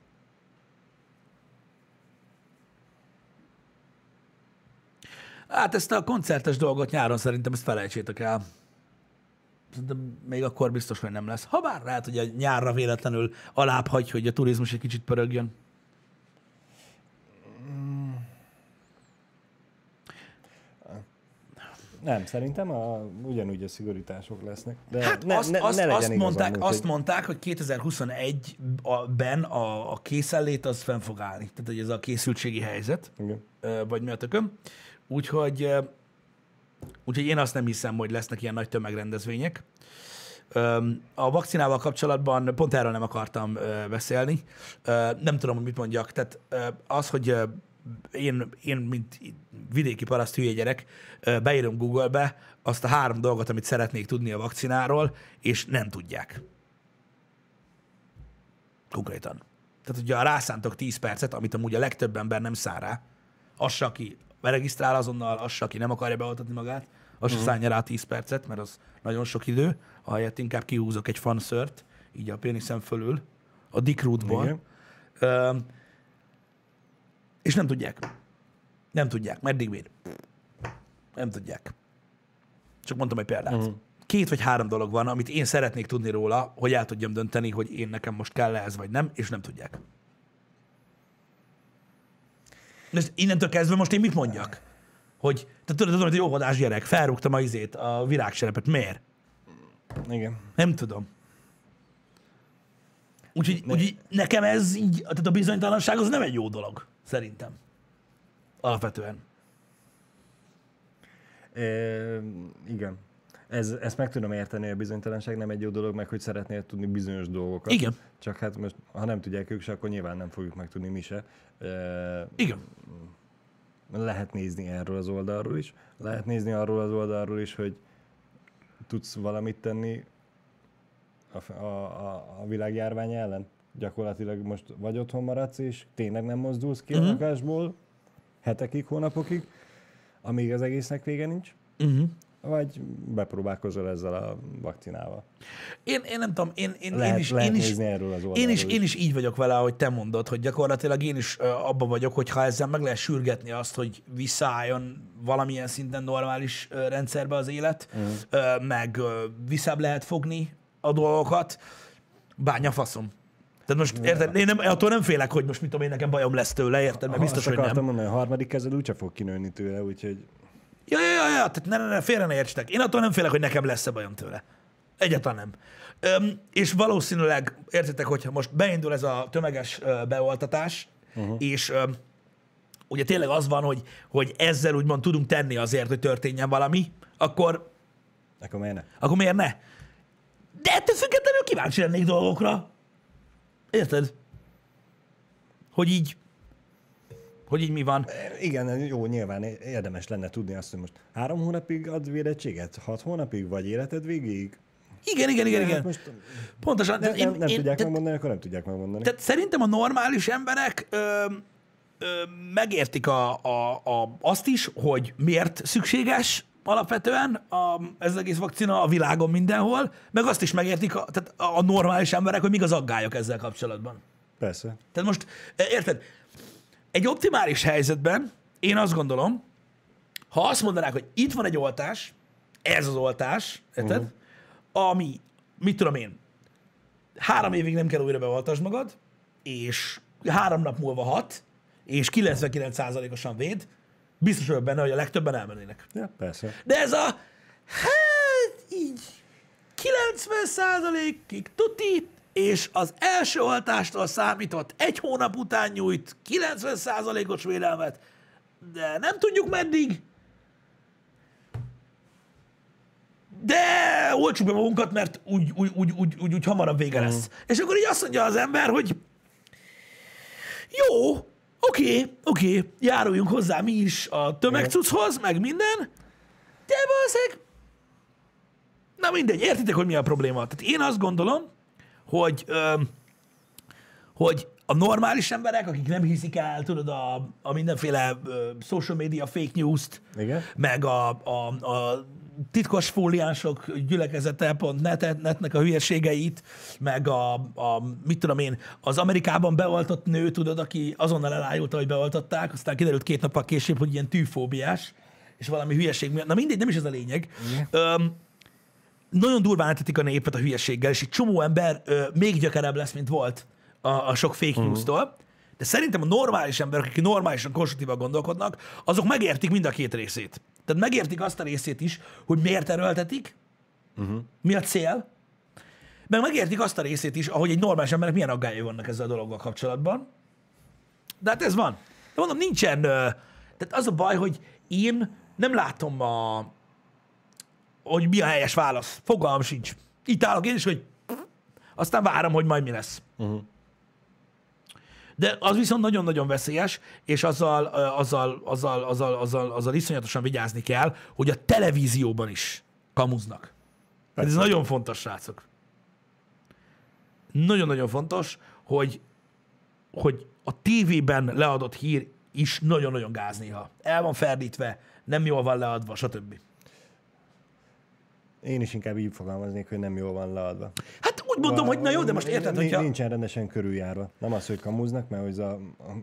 [SPEAKER 1] Hát ezt a koncertes dolgot nyáron szerintem ezt felejtsétek el. Szerintem még akkor biztos, hogy nem lesz. Ha bár lehet, hogy a nyárra véletlenül alább hagy, hogy a turizmus egy kicsit pörögjön.
[SPEAKER 2] Nem, szerintem a, ugyanúgy a szigorítások lesznek. De
[SPEAKER 1] Hát
[SPEAKER 2] ne,
[SPEAKER 1] azt,
[SPEAKER 2] ne,
[SPEAKER 1] azt,
[SPEAKER 2] ne legyen
[SPEAKER 1] azt,
[SPEAKER 2] igazam,
[SPEAKER 1] mondták, azt mondták, hogy 2021-ben a, a készenlét az fenn fog állni. Tehát, hogy ez a készültségi helyzet,
[SPEAKER 2] Igen.
[SPEAKER 1] vagy mi a tököm. Úgyhogy, úgyhogy én azt nem hiszem, hogy lesznek ilyen nagy tömegrendezvények. Öm, A vakcinával kapcsolatban pont erről nem akartam beszélni. Nem tudom, hogy mit mondjak. Tehát az, hogy én, én mint vidéki paraszt hülye gyerek, beírom Google-be azt a három dolgot, amit szeretnék tudni a vakcináról, és nem tudják. Konkrétan. Tehát, hogyha rászántok 10 percet, amit amúgy a legtöbb ember nem szár rá, az aki beregisztrál azonnal, az aki nem akarja beoltatni magát, az se szánja rá 10 percet, mert az nagyon sok idő, ahelyett inkább kihúzok egy fanszört, így a péniszem fölül, a Dick Rootból. Ö, és nem tudják. Nem tudják. Meddig bír? Nem tudják. Csak mondtam egy példát. Uh-huh. Két vagy három dolog van, amit én szeretnék tudni róla, hogy el tudjam dönteni, hogy én nekem most kell ez vagy nem, és nem tudják. És innentől kezdve most én mit mondjak? Hogy, te tudod, tudod, hogy jó vadás gyerek, felrúgtam a izét, a virágserepet. Miért?
[SPEAKER 2] Igen.
[SPEAKER 1] Nem tudom. Úgyhogy, úgyhogy nekem ez így, tehát a bizonytalanság az nem egy jó dolog, szerintem. Alapvetően.
[SPEAKER 2] É, igen. Ez, ezt meg tudom érteni, a bizonytalanság nem egy jó dolog, meg hogy szeretnél tudni bizonyos dolgokat.
[SPEAKER 1] Igen.
[SPEAKER 2] Csak hát most, ha nem tudják ők se, akkor nyilván nem fogjuk megtudni mi se.
[SPEAKER 1] Igen.
[SPEAKER 2] lehet nézni erről az oldalról is. Lehet nézni arról az oldalról is, hogy tudsz valamit tenni a, a, a, a világjárvány ellen. Gyakorlatilag most vagy otthon maradsz, és tényleg nem mozdulsz ki
[SPEAKER 1] Mhm.
[SPEAKER 2] a lakásból hetekig, hónapokig, amíg az egésznek vége nincs,
[SPEAKER 1] Uh-huh.
[SPEAKER 2] Vagy bepróbálkozol ezzel a vakcinával.
[SPEAKER 1] Én, én nem tudom, én, én,
[SPEAKER 2] Lehet,
[SPEAKER 1] én is,
[SPEAKER 2] lehet
[SPEAKER 1] én is,
[SPEAKER 2] erről az
[SPEAKER 1] én is, én is így vagyok vele, ahogy te mondod, hogy gyakorlatilag én is abba vagyok, hogy ha ezzel meg lehet sürgetni azt, hogy visszaálljon valamilyen szinten normális rendszerbe az élet, ö, meg visszább lehet fogni a dolgokat, bánya faszom. Tehát most érted, én nem, attól nem félek, hogy most mit tudom én, nekem bajom lesz tőle, érted? Mert biztos, hogy nem.
[SPEAKER 2] mondani, a harmadik kezed úgyse fog kinőni tőle, úgyhogy
[SPEAKER 1] Ja, ja, ja, ja, tehát ne, ne, ne, félre ne értsetek. Én attól nem félek, hogy nekem lesz-e bajom tőle. Egyáltalán nem. Öm, és valószínűleg, értitek, hogyha most beindul ez a tömeges ö, beoltatás, uh-huh. és öm, ugye tényleg az van, hogy, hogy ezzel úgymond tudunk tenni azért, hogy történjen valami, akkor,
[SPEAKER 2] akkor miért ne?
[SPEAKER 1] akkor miért ne? De ettől függetlenül kíváncsi lennék dolgokra. Érted? Hogy így, hogy így mi van.
[SPEAKER 2] Igen, jó, nyilván érdemes lenne tudni azt, hogy most három hónapig ad védettséget, hat hónapig, vagy életed végéig?
[SPEAKER 1] Igen, igen, igen,
[SPEAKER 2] Hát
[SPEAKER 1] igen.
[SPEAKER 2] Most
[SPEAKER 1] Pontosan.
[SPEAKER 2] nem,
[SPEAKER 1] tehát
[SPEAKER 2] nem, nem tudják
[SPEAKER 1] tehát-
[SPEAKER 2] megmondani, akkor nem tudják megmondani.
[SPEAKER 1] Tehát szerintem a normális emberek ö, ö, megértik a, a, a, azt is, hogy miért szükséges alapvetően a, ez az egész vakcina a világon mindenhol, meg azt is megértik a, tehát a, normális emberek, hogy mik az aggályok ezzel kapcsolatban.
[SPEAKER 2] Persze.
[SPEAKER 1] Tehát most, érted, egy optimális helyzetben én azt gondolom, ha azt mondanák, hogy itt van egy oltás, ez az oltás, érted, uh-huh. ami, mit tudom én, három évig nem kell újra beoltasd magad, és három nap múlva hat, és 99%-osan véd, biztos vagyok benne, hogy a legtöbben elmennének.
[SPEAKER 2] Ja, persze.
[SPEAKER 1] De ez a, hát így, 90%-ig tuti, és az első oltástól számított egy hónap után nyújt 90%-os védelmet, de nem tudjuk meddig. De olcsuk be magunkat, mert úgy, úgy, úgy, úgy, úgy, úgy hamarabb vége lesz. És akkor így azt mondja az ember, hogy jó, oké, oké, járuljunk hozzá mi is a tömegcuchoz, meg minden, de valószínűleg Na mindegy, értitek, hogy mi a probléma. Tehát én azt gondolom, hogy, öm, hogy a normális emberek, akik nem hiszik el, tudod, a, a mindenféle ö, social media fake news-t,
[SPEAKER 2] Igen.
[SPEAKER 1] meg a, a, a titkos fóliánsok gyülekezete, pont net, netnek a hülyeségeit, meg a, a, mit tudom én, az Amerikában beoltott nő, tudod, aki azonnal elájulta, hogy beoltották, aztán kiderült két nappal később, hogy ilyen tűfóbiás, és valami hülyeség miatt. Na mindegy, nem is ez a lényeg. Öm, nagyon durván etetik a népet a hülyeséggel, és egy csomó ember ö, még gyökerebb lesz, mint volt a, a sok fake news-tól. De szerintem a normális emberek, akik normálisan, konstruktívan gondolkodnak, azok megértik mind a két részét. Tehát megértik azt a részét is, hogy miért erőltetik, uh-huh. mi a cél, meg megértik azt a részét is, ahogy egy normális embernek milyen aggályai vannak ezzel a dologgal kapcsolatban. De hát ez van. De mondom, nincsen... Tehát az a baj, hogy én nem látom a, hogy mi a helyes válasz. Fogalmam sincs. Itt állok én is, hogy aztán várom, hogy majd mi lesz. Uh-huh. De az viszont nagyon-nagyon veszélyes, és azzal, azzal, azzal, azzal, azzal, azzal iszonyatosan vigyázni kell, hogy a televízióban is kamuznak. Hát ez nagyon fontos, srácok. Nagyon-nagyon fontos, hogy, hogy a tévében leadott hír is nagyon-nagyon gáz néha. El van ferdítve, nem jól van leadva, stb.
[SPEAKER 2] Én is inkább így fogalmaznék, hogy nem jól van leadva.
[SPEAKER 1] Hát úgy mondom, hogy na jó, de most érted, hogyha...
[SPEAKER 2] Nincsen rendesen körüljárva. Nem az, hogy kamuznak, mert hogy a,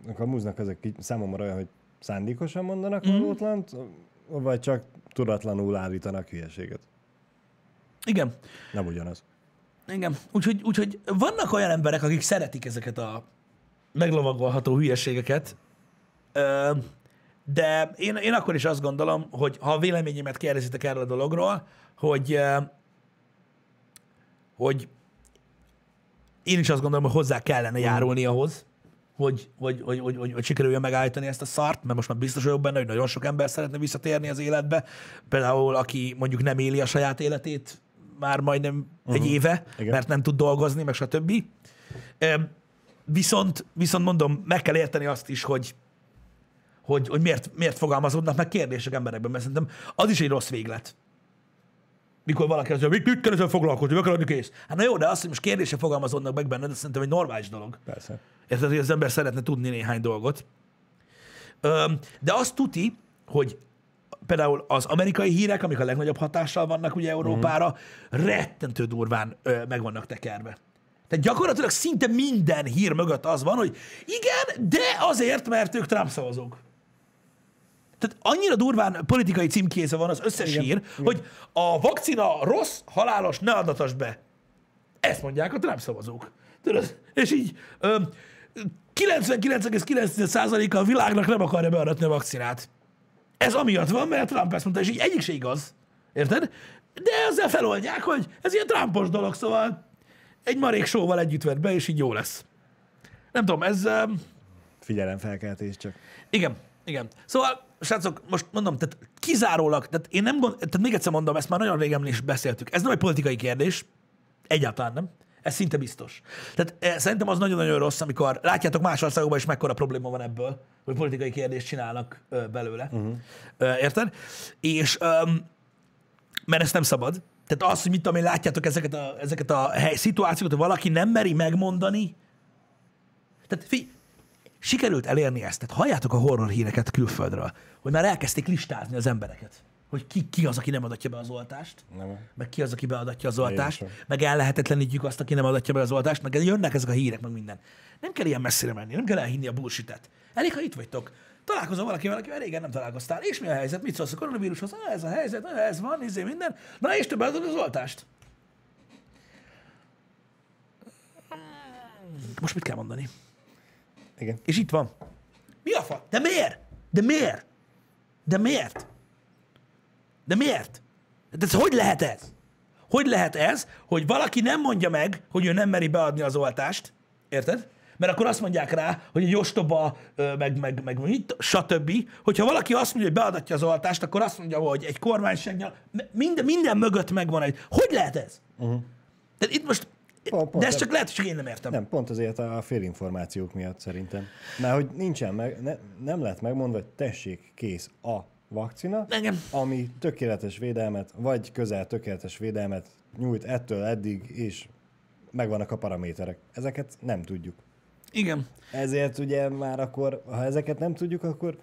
[SPEAKER 2] a kamuznak azok így számomra olyan, hogy szándékosan mondanak mm. valótlant, vagy csak tudatlanul állítanak hülyeséget.
[SPEAKER 1] Igen,
[SPEAKER 2] Nem ugyanaz.
[SPEAKER 1] igen. Úgyhogy, úgyhogy vannak olyan emberek, akik szeretik ezeket a meglovagolható hülyeségeket, Ö, de én, én akkor is azt gondolom, hogy ha a véleményemet kérdezitek erről a dologról, hogy, hogy én is azt gondolom, hogy hozzá kellene járulni ahhoz, hogy, hogy, hogy, hogy, hogy, hogy sikerüljön megállítani ezt a szart, mert most már biztos vagyok benne, hogy nagyon sok ember szeretne visszatérni az életbe. Például, aki mondjuk nem éli a saját életét már majdnem uh-huh. egy éve,
[SPEAKER 2] Igen.
[SPEAKER 1] mert nem tud dolgozni, meg stb. Viszont, viszont mondom, meg kell érteni azt is, hogy, hogy, hogy miért, miért fogalmazódnak meg kérdések emberekben, mert szerintem az is egy rossz véglet. Mikor valaki azt mondja, mit, mit kell ezzel foglalkozni, meg kell adni kész. Hát na jó, de azt, hogy most kérdések fogalmazódnak meg benned, ez szerintem egy normális dolog.
[SPEAKER 2] Persze.
[SPEAKER 1] Érted, hogy az ember szeretne tudni néhány dolgot. De azt tuti, hogy például az amerikai hírek, amik a legnagyobb hatással vannak ugye Európára, rettentő durván ö, meg vannak tekerve. Tehát gyakorlatilag szinte minden hír mögött az van, hogy igen, de azért, mert ők Trump szavazók. Tehát annyira durván politikai címkéze van az összes
[SPEAKER 2] Igen,
[SPEAKER 1] hír,
[SPEAKER 2] igen. hogy
[SPEAKER 1] a vakcina rossz, halálos, ne adatas be. Ezt mondják a Trump szavazók. Tudod? És így ö, 99,9%-a a világnak nem akarja beadatni a vakcinát. Ez amiatt van, mert Trump ezt mondta, és így egyik se igaz. Érted? De ezzel feloldják, hogy ez ilyen Trumpos dolog, szóval egy marék sóval együtt vett be, és így jó lesz. Nem tudom, ez...
[SPEAKER 2] Figyelemfelkeltés csak.
[SPEAKER 1] igen, igen. Szóval, srácok, most mondom, tehát kizárólag, tehát én nem gond, tehát még egyszer mondom, ezt már nagyon régen is beszéltük. Ez nem egy politikai kérdés, egyáltalán nem. Ez szinte biztos. Tehát eh, szerintem az nagyon-nagyon rossz, amikor látjátok más országokban is mekkora probléma van ebből, hogy politikai kérdést csinálnak ö, belőle. Uh-huh. Ö, érted? És öm, mert ezt nem szabad. Tehát az, hogy mit tudom én, látjátok ezeket a, ezeket a hely, szituációkat, hogy valaki nem meri megmondani. Tehát fi, sikerült elérni ezt. Tehát halljátok a horror híreket külföldről, hogy már elkezdték listázni az embereket. Hogy ki, ki az, aki nem adatja be az oltást,
[SPEAKER 2] Nem.
[SPEAKER 1] meg ki az, aki beadatja az oltást,
[SPEAKER 2] Jézusom.
[SPEAKER 1] meg ellehetetlenítjük azt, aki nem adatja be az oltást, meg jönnek ezek a hírek, meg minden. Nem kell ilyen messzire menni, nem kell elhinni a bullshit-et. Elég, ha itt vagytok. Találkozol valakivel, akivel régen nem találkoztál. És mi a helyzet? Mit szólsz a koronavírushoz? Ah, ez a helyzet, ah, ez van, izé minden. Na és te beadod az oltást. Most mit kell mondani?
[SPEAKER 2] Igen.
[SPEAKER 1] És itt van. Mi a fa? De miért? De miért? De miért? De miért? De ez hogy lehet ez? Hogy lehet ez, hogy valaki nem mondja meg, hogy ő nem meri beadni az oltást, érted? Mert akkor azt mondják rá, hogy egy ostoba, meg, meg, meg mit, stb. Hogyha valaki azt mondja, hogy beadatja az oltást, akkor azt mondja, hogy egy kormányságnyal, minden, minden mögött megvan egy... Hogy lehet ez? Uh-huh. Tehát itt most...
[SPEAKER 2] Pont- pont
[SPEAKER 1] de ez
[SPEAKER 2] ez-
[SPEAKER 1] csak lehet, hogy én nem értem.
[SPEAKER 2] Nem, pont azért a félinformációk miatt szerintem. Mert hogy nincsen meg, ne, nem lett megmondva, hogy tessék, kész a vakcina,
[SPEAKER 1] Engem.
[SPEAKER 2] ami tökéletes védelmet, vagy közel tökéletes védelmet nyújt ettől eddig, és megvannak a paraméterek. Ezeket nem tudjuk.
[SPEAKER 1] Igen.
[SPEAKER 2] Ezért ugye már akkor, ha ezeket nem tudjuk, akkor,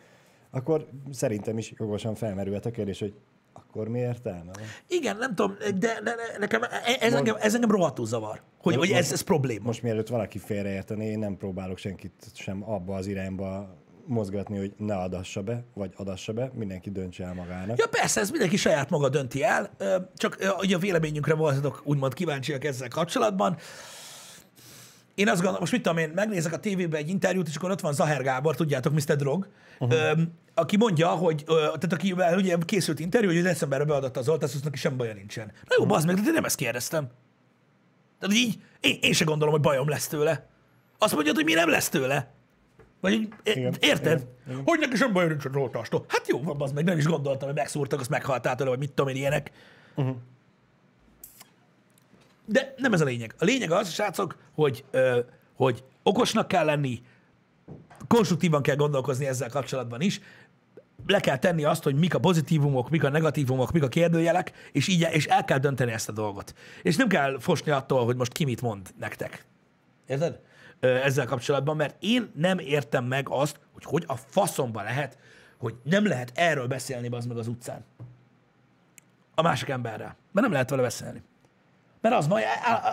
[SPEAKER 2] akkor szerintem is jogosan felmerülhet a kérdés, hogy akkor mi értelme van?
[SPEAKER 1] Igen, nem tudom, de, de, nekem ez engem, ez engem rohadtul zavar, hogy, hogy ez, ez probléma.
[SPEAKER 2] Most mielőtt valaki félreértené, én nem próbálok senkit sem abba az irányba mozgatni, hogy ne adassa be, vagy adassa be, mindenki döntse el magának.
[SPEAKER 1] Ja persze, ez mindenki saját maga dönti el, csak ugye a véleményünkre voltatok úgymond kíváncsiak ezzel kapcsolatban. Én azt gondolom, most mit tudom én, megnézek a tévében egy interjút, és akkor ott van Zaher Gábor, tudjátok, Mr. Drog, uh-huh. aki mondja, hogy, ö, tehát akivel ugye készült interjú, hogy decemberre beadatta az oltást, neki sem baja nincsen. Na jó, uh-huh. bazd meg, de én nem ezt kérdeztem. Tehát így, én, én se gondolom, hogy bajom lesz tőle. Azt mondja, hogy mi nem lesz tőle. Vagy így,
[SPEAKER 2] Igen,
[SPEAKER 1] érted?
[SPEAKER 2] igen, igen.
[SPEAKER 1] Hogy neki sem bajom nincs az oltástól. Hát jó, van, az meg nem is gondoltam, hogy megszúrtak, azt meghaltál tőle, vagy mit tudom én ilyenek.
[SPEAKER 2] Uh-huh.
[SPEAKER 1] De nem ez a lényeg. A lényeg az, srácok, hogy, ö, hogy okosnak kell lenni, konstruktívan kell gondolkozni ezzel kapcsolatban is, le kell tenni azt, hogy mik a pozitívumok, mik a negatívumok, mik a kérdőjelek, és így és el kell dönteni ezt a dolgot. És nem kell fosni attól, hogy most ki mit mond nektek. Érted? Ezzel kapcsolatban, mert én nem értem meg azt, hogy hogy a faszomba lehet, hogy nem lehet erről beszélni az meg az utcán. A másik emberrel. Mert nem lehet vele beszélni. Mert az majd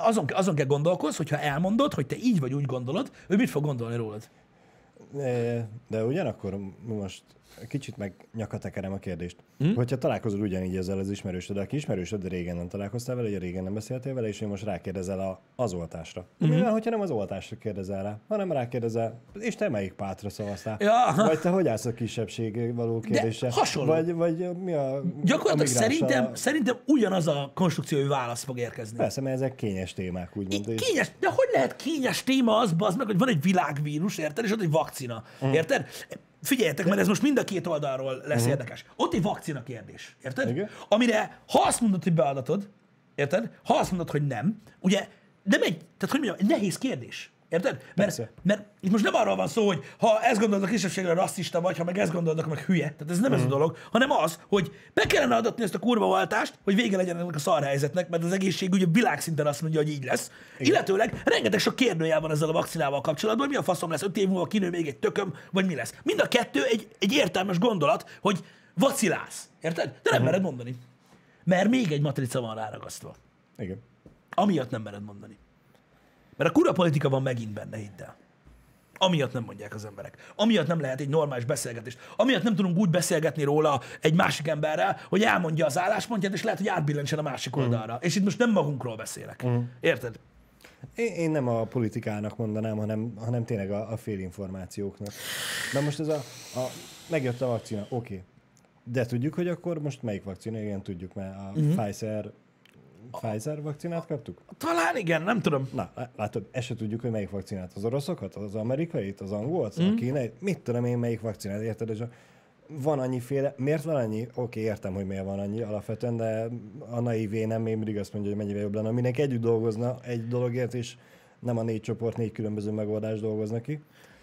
[SPEAKER 1] azon, azon kell gondolkozni, hogyha elmondod, hogy te így vagy úgy gondolod, ő mit fog gondolni rólad.
[SPEAKER 2] De ugyanakkor most kicsit meg nyakatekerem a kérdést. Hmm? Hogyha találkozol ugyanígy ezzel az ismerősöd, aki ismerősöd, de régen nem találkoztál vele, ugye régen nem beszéltél vele, és én most rákérdezel a, az oltásra. Hmm. Mi van, hogyha nem az oltásra kérdezel rá, hanem rákérdezel, és te melyik pátra szavaztál?
[SPEAKER 1] Ja.
[SPEAKER 2] Vagy te hogy állsz a kisebbség való kérdése?
[SPEAKER 1] hasonló.
[SPEAKER 2] Vagy, vagy mi a
[SPEAKER 1] Gyakorlatilag
[SPEAKER 2] a
[SPEAKER 1] szerintem, szerintem ugyanaz a konstrukciói válasz fog érkezni.
[SPEAKER 2] Persze, mert ezek kényes témák, úgymond. és-
[SPEAKER 1] Kényes, de hogy lehet kényes téma az, az meg, hogy van egy világvírus, érted, és ott egy vakcina,
[SPEAKER 2] Mm.
[SPEAKER 1] érted? Figyeljetek, mert ez most mind a két oldalról lesz érdekes. Ott egy vakcina kérdés, érted?
[SPEAKER 2] Igen.
[SPEAKER 1] Amire, ha azt mondod, hogy beadatod, érted? Ha azt mondod, hogy nem, ugye nem egy, tehát hogy mondjam, egy nehéz kérdés. Érted? Mert,
[SPEAKER 2] Persze.
[SPEAKER 1] mert itt most nem arról van szó, hogy ha ezt gondolod a kisebbségre rasszista vagy, ha meg ezt gondolod, akkor meg hülye. Tehát ez nem
[SPEAKER 2] Mm.
[SPEAKER 1] ez a dolog, hanem az, hogy be kellene adatni ezt a kurva oltást, hogy vége legyen ennek a szarhelyzetnek, mert az egészségügy a világszinten azt mondja, hogy így lesz. Igen. Illetőleg rengeteg sok kérdőjel van ezzel a vakcinával kapcsolatban, hogy mi a faszom lesz, öt év múlva kinő még egy tököm, vagy mi lesz. Mind a kettő egy, egy értelmes gondolat, hogy vacilálsz. Érted? De nem mered mondani. Mert még egy matrica van ráragasztva.
[SPEAKER 2] Igen.
[SPEAKER 1] Amiatt nem mered mondani. Mert a kura politika van megint benne, hidd el. Amiatt nem mondják az emberek. Amiatt nem lehet egy normális beszélgetést. Amiatt nem tudunk úgy beszélgetni róla egy másik emberrel, hogy elmondja az álláspontját, és lehet, hogy átbillentsen a másik oldalra. És itt most nem magunkról beszélek. Érted?
[SPEAKER 2] Én, én nem a politikának mondanám, hanem, hanem tényleg a, a félinformációknak. Na most ez a, a megjött a vakcina, oké. Okay. De tudjuk, hogy akkor most melyik vakcina? Igen, tudjuk, mert a uh-huh. Pfizer, Pfizer vakcinát kaptuk?
[SPEAKER 1] Talán igen, nem tudom.
[SPEAKER 2] Na, lá- látod, ezt se tudjuk, hogy melyik vakcinát. Az oroszokat, az amerikait, az angolt, mm. a kínai, mit tudom én, melyik vakcinát, érted? És van annyiféle, miért van annyi? Oké, értem, hogy miért van annyi alapvetően, de a naivé nem még mindig azt mondja, hogy mennyivel jobb lenne. Mindenki együtt dolgozna egy dologért, és nem a négy csoport négy különböző megoldást dolgozna ki.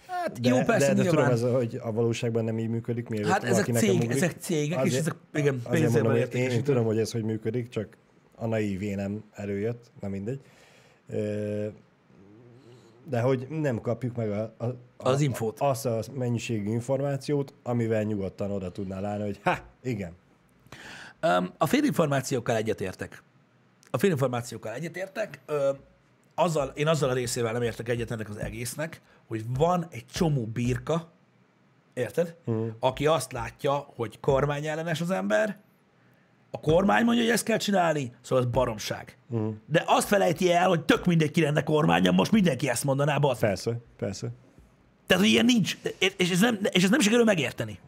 [SPEAKER 1] Hát
[SPEAKER 2] De,
[SPEAKER 1] jó, persze,
[SPEAKER 2] de, de tudom,
[SPEAKER 1] nyilván.
[SPEAKER 2] ez, hogy a valóságban nem így működik. Mielőtt
[SPEAKER 1] Hát ezek, cég, ezek cégek, és ezek igen,
[SPEAKER 2] azért
[SPEAKER 1] pénzzel
[SPEAKER 2] én, én tudom, hogy ez hogy működik, csak a naivé nem előjött, na mindegy. De hogy nem kapjuk meg a, a, a,
[SPEAKER 1] Az infót.
[SPEAKER 2] azt a mennyiségű információt, amivel nyugodtan oda tudnál állni, hogy ha, igen.
[SPEAKER 1] A félinformációkkal egyetértek. A félinformációkkal egyetértek. Azzal, én azzal a részével nem értek egyet ennek az egésznek, hogy van egy csomó birka, érted? Uh-huh. Aki azt látja, hogy kormányellenes az ember, a kormány mondja, hogy ezt kell csinálni, szóval ez baromság. Uh-huh. De azt felejti el, hogy tök mindegy ki lenne kormánya, most mindenki ezt mondaná, bazd.
[SPEAKER 2] Persze, persze.
[SPEAKER 1] Tehát, hogy ilyen nincs, és ez nem, és ez nem sikerül megérteni.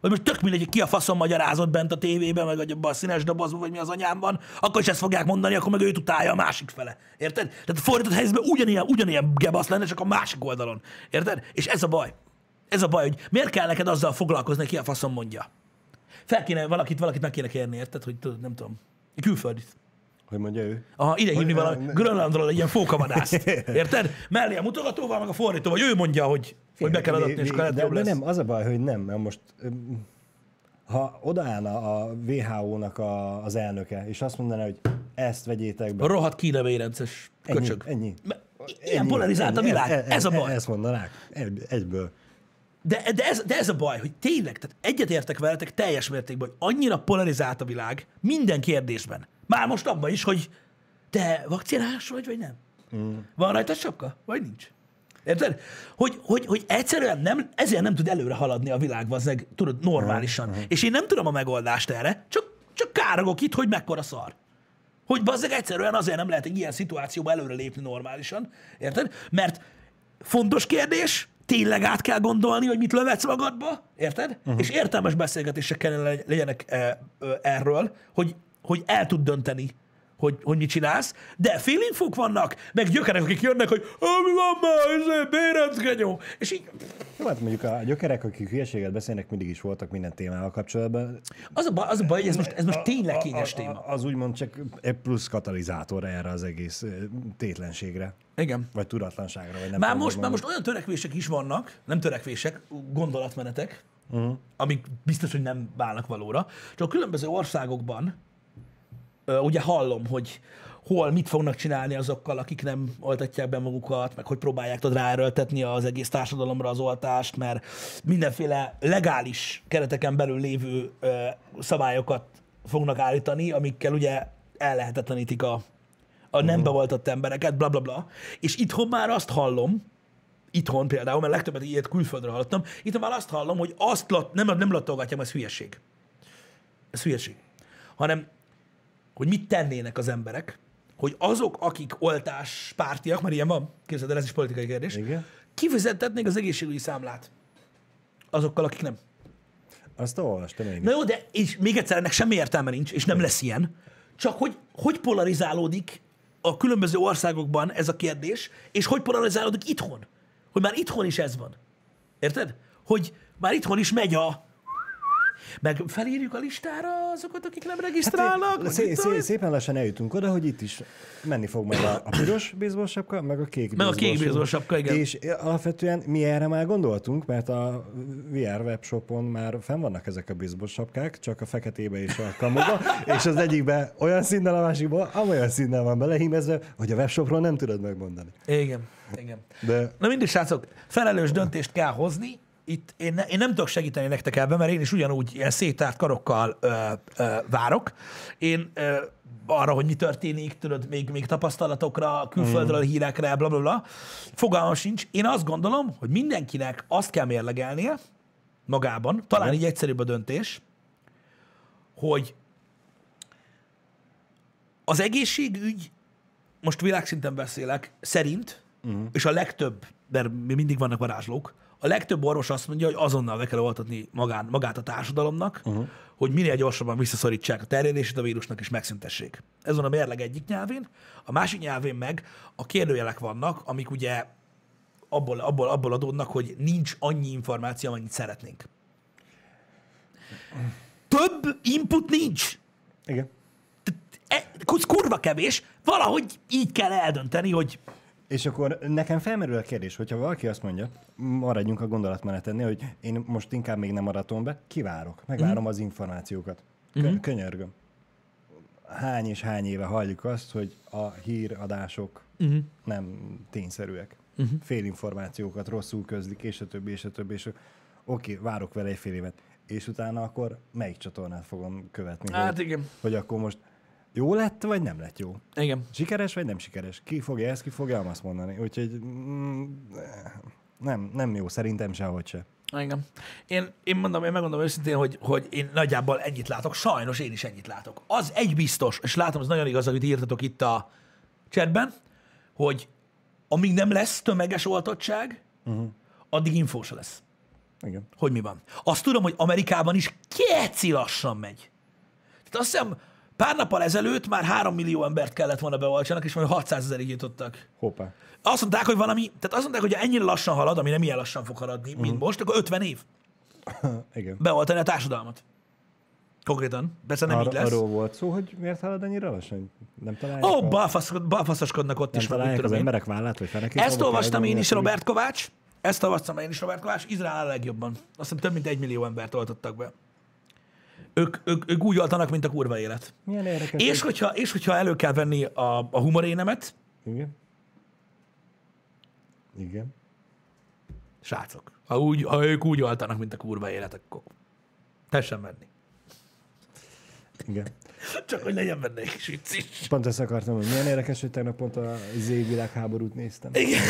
[SPEAKER 1] Hogy most tök mindegy, hogy ki a faszom magyarázott bent a tévében, meg abban a színes dobozban, vagy mi az anyámban, akkor is ezt fogják mondani, akkor meg őt utálja a másik fele. Érted? Tehát a fordított helyzetben ugyanilyen, ugyanilyen gebasz lenne, csak a másik oldalon. Érted? És ez a baj. Ez a baj, hogy miért kell neked azzal foglalkozni, ki a faszom mondja. Fel kéne, valakit, valakit meg kéne kérni, érted? Hogy tudod, nem tudom. Külföldit.
[SPEAKER 2] Hogy mondja ő?
[SPEAKER 1] Aha, ide hívni valami
[SPEAKER 2] ne-
[SPEAKER 1] Grönlandról egy ilyen fókavadászt. Érted? Mellé a mutogatóval, meg a fordító, vagy ő mondja, hogy, hogy be kell adatni, és akkor
[SPEAKER 2] de, de nem, az a baj, hogy nem, mert most ha odaállna a WHO-nak a, az elnöke, és azt mondaná, hogy ezt vegyétek be.
[SPEAKER 1] A rohadt kínavérences
[SPEAKER 2] Ennyi,
[SPEAKER 1] köcsög.
[SPEAKER 2] ennyi.
[SPEAKER 1] Ilyen
[SPEAKER 2] Ennyi,
[SPEAKER 1] polarizált a
[SPEAKER 2] ennyi.
[SPEAKER 1] világ.
[SPEAKER 2] E- e-
[SPEAKER 1] Ez a
[SPEAKER 2] e-
[SPEAKER 1] baj.
[SPEAKER 2] Ezt mondanák. Egy- Egyből.
[SPEAKER 1] De, de, ez, de ez a baj, hogy tényleg, tehát egyetértek veletek teljes mértékben, hogy annyira polarizált a világ minden kérdésben. Már most abban is, hogy te vakcinás vagy, vagy nem? Mm. Van rajta sapka, vagy nincs? Érted? Hogy, hogy, hogy egyszerűen nem, ezért nem tud előre haladni a világ, vazzeg, tudod, normálisan. Uh-huh. És én nem tudom a megoldást erre, csak, csak károgok itt, hogy mekkora szar. Hogy bazzeg egyszerűen azért nem lehet egy ilyen szituációba előre lépni normálisan. Érted? Mert fontos kérdés, tényleg át kell gondolni, hogy mit lövetsz magadba, érted? Uh-huh. És értelmes beszélgetések kellene legyenek e, erről, hogy, hogy el tud dönteni, hogy, hogy mit csinálsz, de félinfók vannak, meg gyökerek, akik jönnek, hogy mi van ma, ez bérencgenyó, és így...
[SPEAKER 2] Jó, hát mondjuk a gyökerek, akik hülyeséget beszélnek, mindig is voltak minden témával kapcsolatban.
[SPEAKER 1] Az a baj, az a baj hogy ez most, ez most tényleg kényes
[SPEAKER 2] a,
[SPEAKER 1] téma.
[SPEAKER 2] A, az úgymond csak egy plusz katalizátor erre az egész tétlenségre.
[SPEAKER 1] Igen.
[SPEAKER 2] Vagy tudatlanságra, vagy nem
[SPEAKER 1] Már most, már most olyan törekvések is vannak, nem törekvések, gondolatmenetek, uh-huh. amik biztos, hogy nem válnak valóra. Csak a különböző országokban ugye hallom, hogy hol mit fognak csinálni azokkal, akik nem oltatják be magukat, meg hogy próbálják tudod ráerőltetni az egész társadalomra az oltást, mert mindenféle legális kereteken belül lévő ö, szabályokat fognak állítani, amikkel ugye ellehetetlenítik a, a nem beoltott embereket, bla bla bla. És itthon már azt hallom, itthon például, mert legtöbbet ilyet külföldről hallottam, itthon már azt hallom, hogy azt lat, nem, nem latolgatjam, ez hülyeség. Ez hülyeség. Hanem, hogy mit tennének az emberek, hogy azok, akik oltás pártiak, mert ilyen van, képzeld el, ez is politikai kérdés,
[SPEAKER 2] Igen.
[SPEAKER 1] kifizettetnék az egészségügyi számlát azokkal, akik nem.
[SPEAKER 2] Azt olvastam én.
[SPEAKER 1] Na jó, de és még egyszer ennek semmi értelme nincs, és nem lesz ilyen. Csak hogy hogy polarizálódik a különböző országokban ez a kérdés, és hogy polarizálódik itthon. Hogy már itthon is ez van. Érted? Hogy már itthon is megy a... Meg felírjuk a listára azokat, akik nem regisztrálnak?
[SPEAKER 2] Hát, szé- szé- szépen lassan eljutunk oda, hogy itt is menni fog majd a, a piros baseball sapka, meg a kék
[SPEAKER 1] Meg a kék
[SPEAKER 2] baseball
[SPEAKER 1] baseball sapka, igen.
[SPEAKER 2] És alapvetően mi erre már gondoltunk, mert a VR webshopon már fenn vannak ezek a baseball sapkák, csak a feketébe és a kamuba, és az egyikben olyan színnel, a másikban amolyan színnel van belehímezve, hogy a webshopról nem tudod megmondani.
[SPEAKER 1] Igen, igen.
[SPEAKER 2] De
[SPEAKER 1] Na mindig, srácok, felelős döntést kell hozni. Itt én, ne, én nem tudok segíteni nektek ebben, mert én is ugyanúgy ilyen széttárt karokkal ö, ö, várok. Én ö, arra, hogy mi történik, tudod, még, még tapasztalatokra, külföldről hírekre, bla, bla, bla. Fogalmam sincs. Én azt gondolom, hogy mindenkinek azt kell mérlegelnie magában, talán így egyszerűbb a döntés, hogy az egészségügy, most világszinten beszélek, szerint, uh-huh. és a legtöbb, mert mindig vannak varázslók, a legtöbb orvos azt mondja, hogy azonnal be kell oltatni magán, magát a társadalomnak, uh-huh. hogy minél gyorsabban visszaszorítsák a terjedését a vírusnak és megszüntessék. Ez van a mérleg egyik nyelvén, a másik nyelvén meg a kérdőjelek vannak, amik ugye abból, abból, abból adódnak, hogy nincs annyi információ, amennyit szeretnénk. Több input nincs.
[SPEAKER 2] igen.
[SPEAKER 1] E, kurva kevés, valahogy így kell eldönteni, hogy
[SPEAKER 2] És akkor nekem felmerül a kérdés, hogyha valaki azt mondja, maradjunk a gondolatmenetennél, hogy én most inkább még nem maratom be, kivárok, megvárom mm. az információkat. Kö- Könyörgöm. Hány és hány éve halljuk azt, hogy a híradások uh-huh. nem tényszerűek. Uh-huh. Félinformációkat rosszul közlik, és a többi, és a többi, és a... oké, várok vele egy fél évet. És utána akkor melyik csatornát fogom követni?
[SPEAKER 1] Hát
[SPEAKER 2] hogy,
[SPEAKER 1] igen.
[SPEAKER 2] hogy akkor most jó lett, vagy nem lett jó?
[SPEAKER 1] igen.
[SPEAKER 2] Sikeres vagy nem sikeres? Ki fogja ezt, ki fogja azt mondani? Úgyhogy mm, nem, nem jó, szerintem sehogy se.
[SPEAKER 1] Igen. Én, én mondom, én megmondom őszintén, hogy, hogy én nagyjából ennyit látok. Sajnos én is ennyit látok. Az egy biztos, és látom, ez nagyon igaz, amit írtatok itt a chatben, hogy amíg nem lesz tömeges oltottság, uh-huh. addig infó se lesz,
[SPEAKER 2] Igen.
[SPEAKER 1] hogy mi van. Azt tudom, hogy Amerikában is keci lassan megy. Tehát azt hiszem, pár nappal ezelőtt már 3 millió embert kellett volna beoltsanak, és majd 600 ezerig jutottak.
[SPEAKER 2] Hoppá.
[SPEAKER 1] Azt mondták, hogy valami, tehát azt mondták, hogy ha ennyire lassan halad, ami nem ilyen lassan fog haladni, mint
[SPEAKER 2] Mhm.
[SPEAKER 1] most, akkor 50 év
[SPEAKER 2] Igen.
[SPEAKER 1] beoltani a társadalmat. Konkrétan. Persze nem
[SPEAKER 2] Ar-
[SPEAKER 1] így lesz.
[SPEAKER 2] arról volt szó, hogy miért halad annyira lassan? Nem találják,
[SPEAKER 1] Ó,
[SPEAKER 2] a,
[SPEAKER 1] balfasz- balfaszoskodnak ott
[SPEAKER 2] nem
[SPEAKER 1] is.
[SPEAKER 2] találják az
[SPEAKER 1] én.
[SPEAKER 2] emberek vállát, vagy fenekét?
[SPEAKER 1] Ezt olvastam én is, Robert Kovács. Ezt olvastam én is, Robert Kovács. Izrael a legjobban. Azt hiszem több mint egy millió embert oltottak be. Ők, ők, ők úgy oltanak, mint a kurva élet.
[SPEAKER 2] Milyen érdekes.
[SPEAKER 1] És
[SPEAKER 2] hogy-
[SPEAKER 1] hogyha, és hogyha elő kell venni a, a humorénemet,
[SPEAKER 2] Igen. Igen.
[SPEAKER 1] Srácok. Ha, úgy, ha ők úgy altanak, mint a kurva élet, akkor tessen menni.
[SPEAKER 2] Igen.
[SPEAKER 1] Csak hogy legyen benne egy kis vicc is.
[SPEAKER 2] Pont ezt akartam, hogy milyen érdekes, hogy tegnap pont a Z világháborút néztem.
[SPEAKER 1] Igen.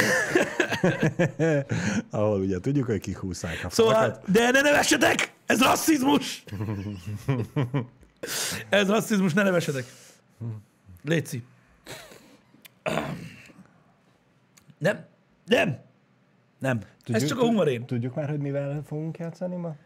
[SPEAKER 2] Ahol ugye tudjuk, hogy kik húzzák a
[SPEAKER 1] Szóval, de ne nevessetek! Ez rasszizmus! Ez rasszizmus, ne nevessetek. Léci. Nem. Nem. Nem. Ez csak a humorém.
[SPEAKER 2] Tudjuk már, hogy mivel fogunk játszani ma?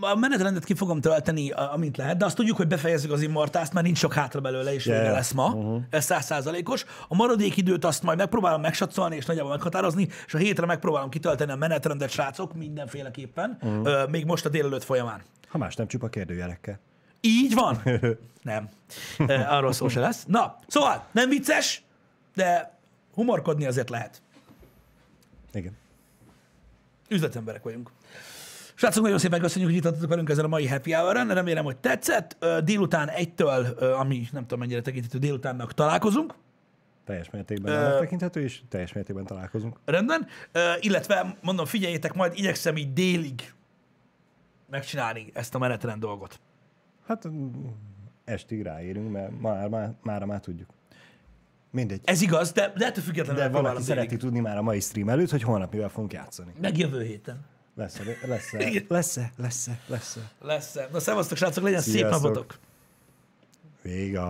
[SPEAKER 1] A menetrendet ki fogom tölteni, amint lehet, de azt tudjuk, hogy befejezzük az immortást, mert nincs sok hátra belőle, és vége
[SPEAKER 2] ja.
[SPEAKER 1] lesz ma. Uh-huh. Ez százszázalékos. A maradék időt azt majd megpróbálom megsatszolni és nagyjából meghatározni, és a hétre megpróbálom kitölteni a menetrendet, srácok, mindenféleképpen, uh-huh. még most a délelőtt folyamán.
[SPEAKER 2] Ha más nem csupa kérdőjelekkel.
[SPEAKER 1] Így van? nem. Arról szó se lesz. Na, szóval nem vicces, de humorkodni azért lehet.
[SPEAKER 2] Igen.
[SPEAKER 1] Üzletemberek vagyunk. Srácok, nagyon szépen köszönjük, hogy itt adtatok velünk ezen a mai happy hour Remélem, hogy tetszett. Délután egytől, ami nem tudom mennyire tekinthető délutánnak találkozunk.
[SPEAKER 2] Teljes mértékben uh, tekinthető, és teljes mértékben találkozunk.
[SPEAKER 1] Rendben. Ö, Illetve mondom, figyeljétek, majd igyekszem így délig megcsinálni ezt a menetrend dolgot.
[SPEAKER 2] Hát mm, estig ráérünk, mert már, már, már, már tudjuk. Mindegy.
[SPEAKER 1] Ez igaz, de, de ettől függetlenül
[SPEAKER 2] De van,
[SPEAKER 1] megpróbálom
[SPEAKER 2] aki
[SPEAKER 1] délig.
[SPEAKER 2] szereti tudni már a mai stream előtt, hogy holnap mivel fogunk játszani.
[SPEAKER 1] Meg jövő héten.
[SPEAKER 2] Lesz-e, lesz-e,
[SPEAKER 1] Igen.
[SPEAKER 2] lesz-e, lesz-e, lesz-e.
[SPEAKER 1] Lesz. Na, szevasztok, srácok, legyen szép
[SPEAKER 2] Sziasztok.
[SPEAKER 1] napotok!
[SPEAKER 2] Vége.